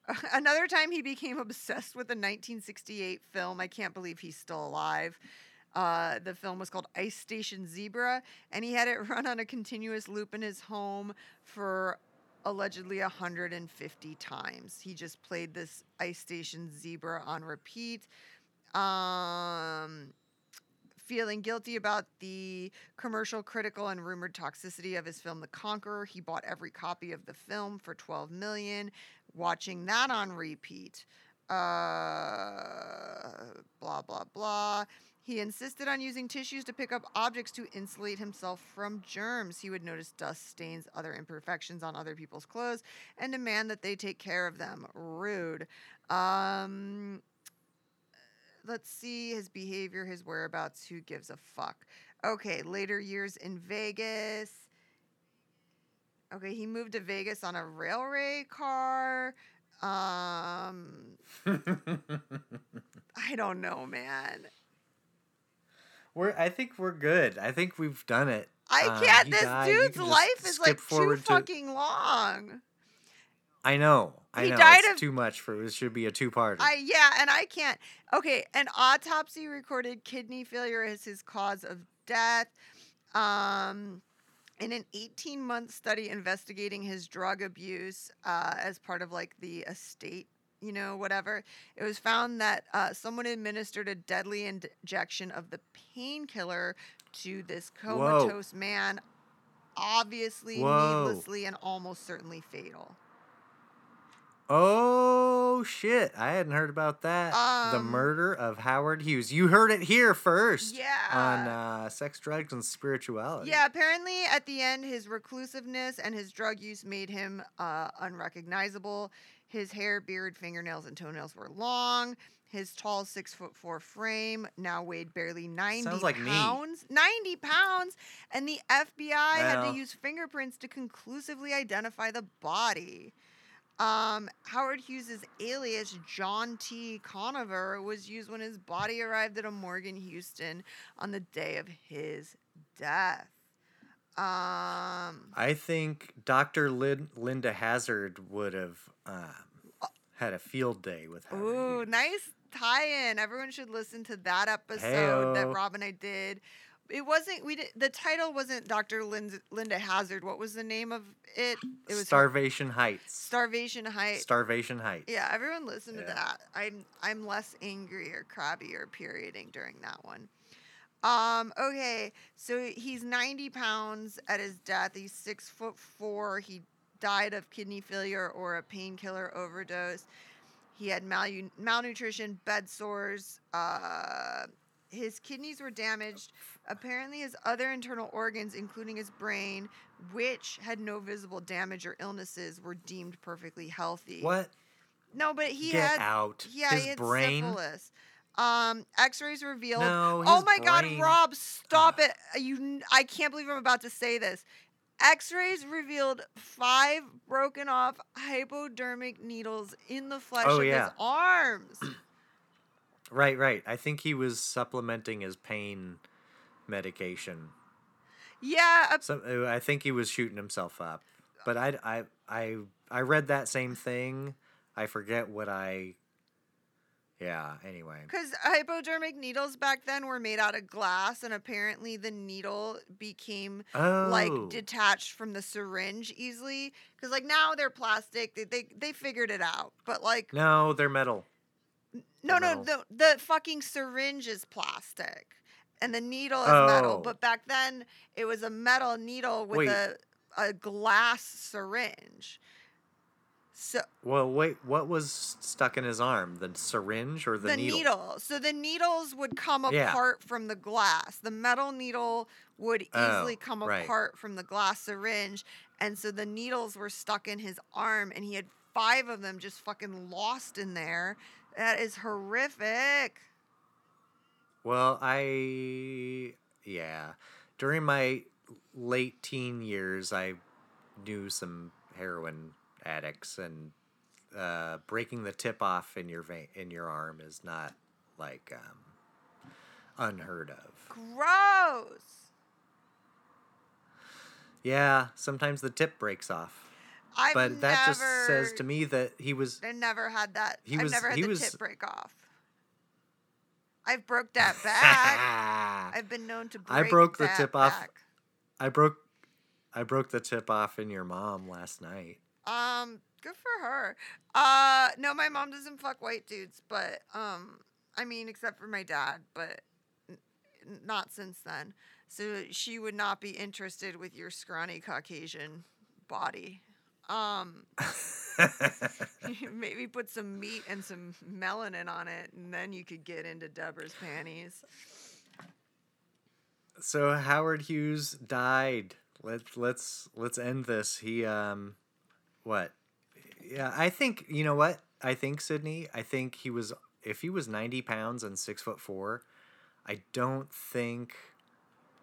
Another time he became obsessed with a 1968 film. I can't believe he's still alive. Uh, the film was called Ice Station Zebra, and he had it run on a continuous loop in his home for allegedly 150 times. He just played this Ice Station Zebra on repeat. Um, feeling guilty about the commercial, critical, and rumored toxicity of his film The Conqueror, he bought every copy of the film for 12 million, watching that on repeat. Uh, blah blah blah. He insisted on using tissues to pick up objects to insulate himself from germs. He would notice dust stains, other imperfections on other people's clothes, and demand that they take care of them. Rude. Um, let's see his behavior, his whereabouts. Who gives a fuck? Okay, later years in Vegas. Okay, he moved to Vegas on a railway car. Um, I don't know, man. We're. I think we're good. I think we've done it. I Uh, can't. you this dude's can life is like too to- fucking long. I know. I He know. died it's of- too much for this Should be a two-parter. I yeah, and I can't. Okay, an autopsy recorded kidney failure as his cause of death. Um, in an 18-month study investigating his drug abuse uh, as part of like the estate, you know, whatever, it was found that uh, someone administered a deadly injection of the painkiller to this Whoa. comatose man, obviously, Whoa. needlessly, and almost certainly fatal. oh shit! I hadn't heard about that. the Um, murder of Howard Hughes. You heard it here first. Yeah. On uh, sex, drugs, and spirituality. Yeah, apparently at the end, his reclusiveness and his drug use made him uh, unrecognizable. His hair, beard, fingernails, and toenails were long. His tall six foot four frame now weighed barely 90 Sounds like me. pounds. 90 pounds! And the FBI had to use fingerprints to conclusively identify the body. Um, Howard Hughes' alias, John T. Conover, was used when his body arrived at a morgue in Houston on the day of his death. Um, I think Dr. Lin- Linda Hazzard would have um, had a field day with Howard ooh, nice tie-in. Everyone should listen to that episode that Heyo. Rob and I did. It wasn't we did the title wasn't Dr. Lin- Linda Hazzard. What was the name of it? It was her- Starvation Heights. Starvation Heights. Starvation Heights. Yeah, everyone listen to Yeah. that. I'm I'm less angry or crabby or perioding during that one. Um, okay, so he's 90 pounds at his death. He's six foot four. He died of kidney failure or a painkiller overdose. He had malu- malnutrition, bed sores. Uh, his kidneys were damaged. Apparently, his other internal organs, including his brain, which had no visible damage or illnesses, were deemed perfectly healthy. What? No, but he Get had out. yeah, His he had brain. syphilis. Um, X-rays revealed. No, oh my brain. God, Rob, stop Ah. it! You, n- I can't believe I'm about to say this. X-rays revealed five broken off hypodermic needles in the flesh Oh, of yeah. his arms. Right, right. I think he was supplementing his pain medication. yeah, So uh, I think he was shooting himself up. But I, I, I, I read that same thing. I forget what I. Yeah. Anyway. Because hypodermic needles back then were made out of glass, and apparently the needle became Oh. like detached from the syringe easily. Because like now they're plastic, they, they they figured it out. But like no, they're metal. no, no, metal. the the fucking syringe is plastic, and the needle is metal. Oh. But back then it was a metal needle with Wait. a a glass syringe. So Well, wait. What was stuck in his arm? The syringe or the, the, needle? needle. So the needles would come Yeah. apart from the glass. The metal needle would Oh, easily come right. apart from the glass syringe. And so the needles were stuck in his arm and he had five of them just fucking lost in there. That is horrific. Well, I yeah. During my late teen years, I knew some heroin addicts, and uh, breaking the tip off in your vein in your arm is not like um, unheard of. Gross. Yeah, sometimes the tip breaks off, I've but that just says to me that he was. I never had that. He I've was- never had he the was- tip break off. I've broke that back. I've been known to break I broke the tip off- I broke. I broke the tip off in your mom last night. Um, good for her. Uh, no, my mom doesn't fuck white dudes, but um, I mean, except for my dad, but n- not since then. So she would not be interested with your scrawny Caucasian body. Um, maybe put some meat and some melanin on it, and then you could get into Deborah's panties. So Howard Hughes died. Let's let's let's end this. He um what? Yeah, I think you know what? I think Sydney, I think he was if he was ninety pounds and six foot four, I don't think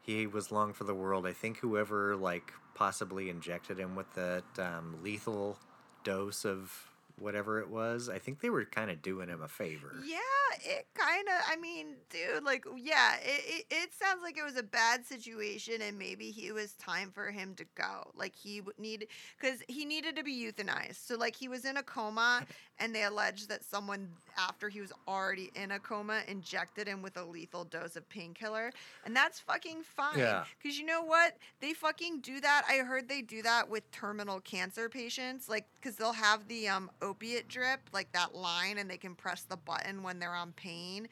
he was long for the world. I think whoever like possibly injected him with that um, lethal dose of whatever it was, I think they were kind of doing him a favor. Yeah, it kind of. I mean, dude, like, yeah, it, it it sounds like it was a bad situation, and maybe he it was time for him to go. Like he would need because he needed to be euthanized. So like he was in a coma, and they alleged that someone after he was already in a coma injected him with a lethal dose of painkiller, and that's fucking fine. Yeah. Because you know what? They fucking do that. I heard they do that with terminal cancer patients, like because they'll have the um opiate drip, like that line, and they can press the button when they're on pain.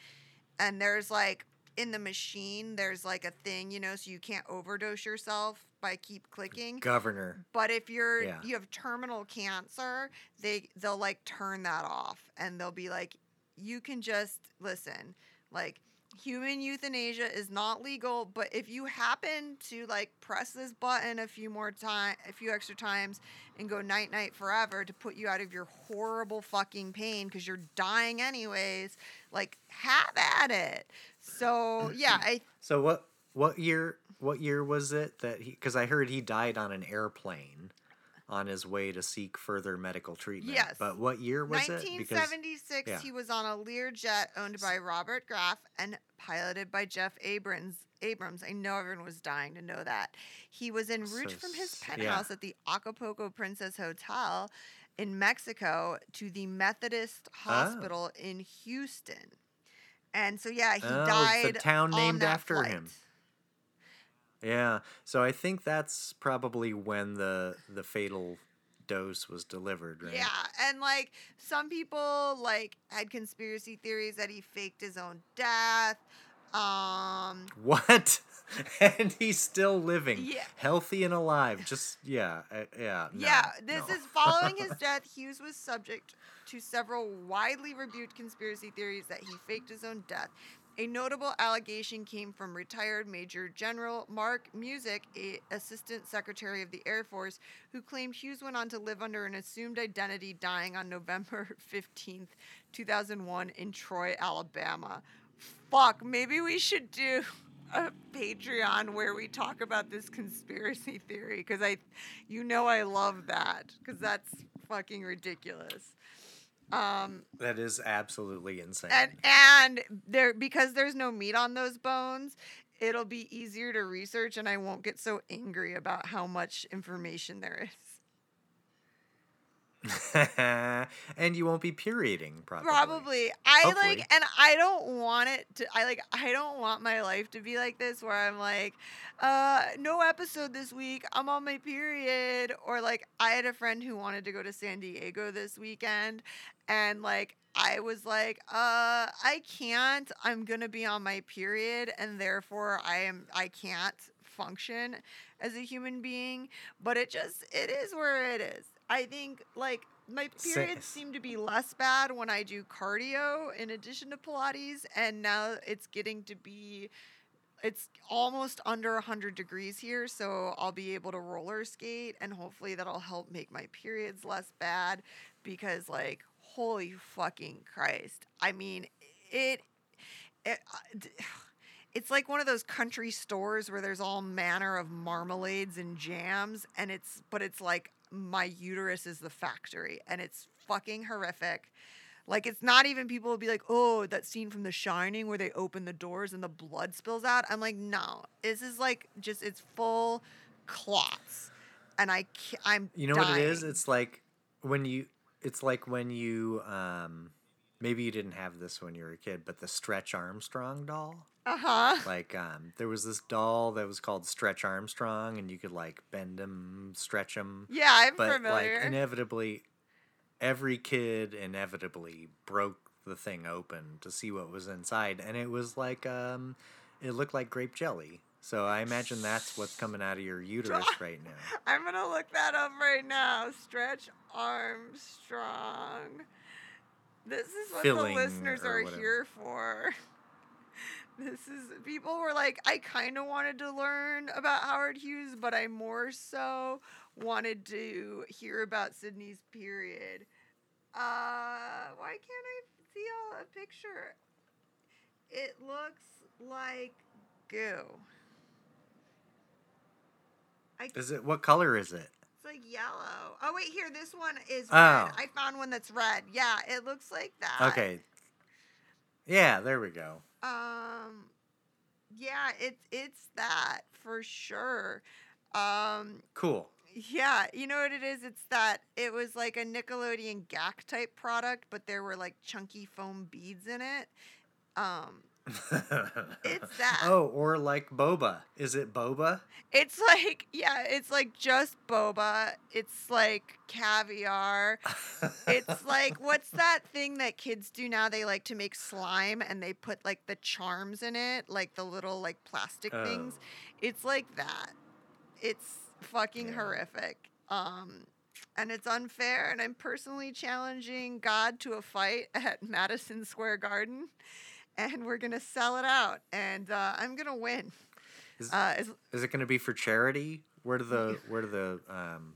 And there's like in the machine, there's like a thing, you know, so you can't overdose yourself by keep clicking. Governor. But if you're Yeah. you have terminal cancer, they they'll like turn that off and they'll be like, you can just listen, like human euthanasia is not legal, but if you happen to like press this button a few more time a few extra times and go night night forever to put you out of your horrible fucking pain because you're dying anyways, like have at it. So yeah, I So what what year what year was it that he cuz I heard he died on an airplane on his way to seek further medical treatment. Yes. But what year was it? 1976, yeah. he was on a Lear jet owned by Robert Graf and piloted by Jeff Abrams. Abrams, I know everyone was dying to know that. He was en route So from his s- yeah. penthouse at the Acapulco Princess Hotel in Mexico to the Methodist Oh. Hospital in Houston. And so, yeah, he Oh, the died. town on named after him. Yeah. So I think that's probably when the the fatal dose was delivered, right? Yeah, and like some people like had conspiracy theories that he faked his own death. Um, What? and he's still living, Yeah. healthy and alive. Just yeah, uh, yeah. no, yeah, this no. is following his death. Hughes was subject to several widely rebuked conspiracy theories that he faked his own death. A notable allegation came from retired Major General Mark Musick, Assistant Secretary of the Air Force, who claimed Hughes went on to live under an assumed identity, dying on November 15th, 2001, in Troy, Alabama. Fuck, maybe we should do a Patreon where we talk about this conspiracy theory because I, you know, I love that because that's fucking ridiculous. Um, that is absolutely insane. and and there because there's no meat on those bones, it'll be easier to research, and I won't get so angry about how much information there is. and you won't be perioding probably. Probably. I Hopefully. like and I don't want it to I like I don't want my life to be like this where I'm like uh no episode this week. I'm on my period or like I had a friend who wanted to go to San Diego this weekend and like I was like uh I can't. I'm going to be on my period and therefore I am I can't function as a human being, but it just it is where it is. I think like my periods seem to be less bad when I do cardio in addition to Pilates, and now it's getting to be. It's almost under 100 degrees here, so I'll be able to roller skate, and hopefully that'll help make my periods less bad. Because, like, holy fucking Christ! I mean, it. it uh, it's like one of those country stores where there's all manner of marmalades and jams and it's but it's like my uterus is the factory and it's fucking horrific like it's not even people will be like oh that scene from the shining where they open the doors and the blood spills out i'm like no this is like just it's full clots and i i'm You know what it is? It's like when you it's like when you um maybe you didn't have this when you were a kid, but the Stretch Armstrong doll. Uh-huh Like um there was this doll that was called Stretch Armstrong and you could like bend him, stretch him, yeah i'm but familiar like inevitably every kid inevitably broke the thing open to see what was inside and it was like um it looked like grape jelly. So I imagine that's what's coming out of your uterus right now. I'm gonna look that up right now. Stretch Armstrong. This is what Filling the listeners are whatever. here for. This is people were like, I kind of wanted to learn about Howard Hughes, but I more so wanted to hear about Sydney's period. Uh, why can't I see all a picture? It looks like goo. I Is it what color is it? it's like yellow. Oh wait, here this one is Oh. red. I found one that's red. Yeah, it looks like that. Okay. Yeah, there we go. Um yeah, it's it's that for sure. Um Cool. yeah, you know what it is? It's that it was like a Nickelodeon Gak type product, but there were like chunky foam beads in it. Um It's that. Oh, or like boba. Is it boba? it's like yeah, it's like just boba. It's like caviar. It's like what's that thing that kids do now? They like to make slime and they put like the charms in it, like the little like plastic things. Oh. It's like that. It's fucking Yeah. horrific. Um and it's unfair and I'm personally challenging God to a fight at Madison Square Garden and we're going to sell it out and uh, I'm going to win. Is, Uh is, is it going to be for charity? Where do the where do the um,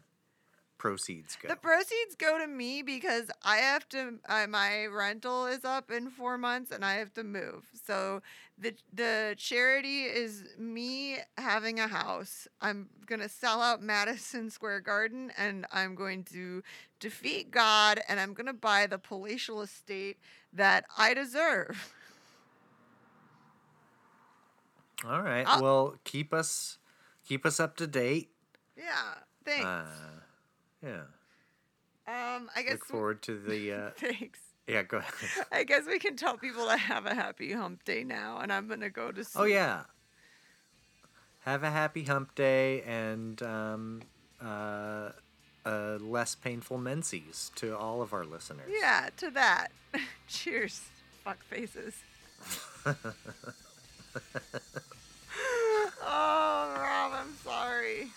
proceeds go? The proceeds go to me because I have to. Uh, my rental is up in four months, and I have to move. So the the charity is me having a house. I'm gonna sell out Madison Square Garden, and I'm going to defeat God, and I'm gonna buy the palatial estate that I deserve. All right. I'll- well, keep us keep us up to date. Yeah. Thanks. Uh, yeah. um. I guess. Look forward to the. Uh, Thanks. yeah. Go ahead. I guess we can tell people to have a happy hump day now, and I'm gonna go to sleep. Oh yeah. Have a happy hump day and um, uh, uh, less painful menses to all of our listeners. Yeah, to that. Cheers, fuck faces. oh, Rob, I'm sorry.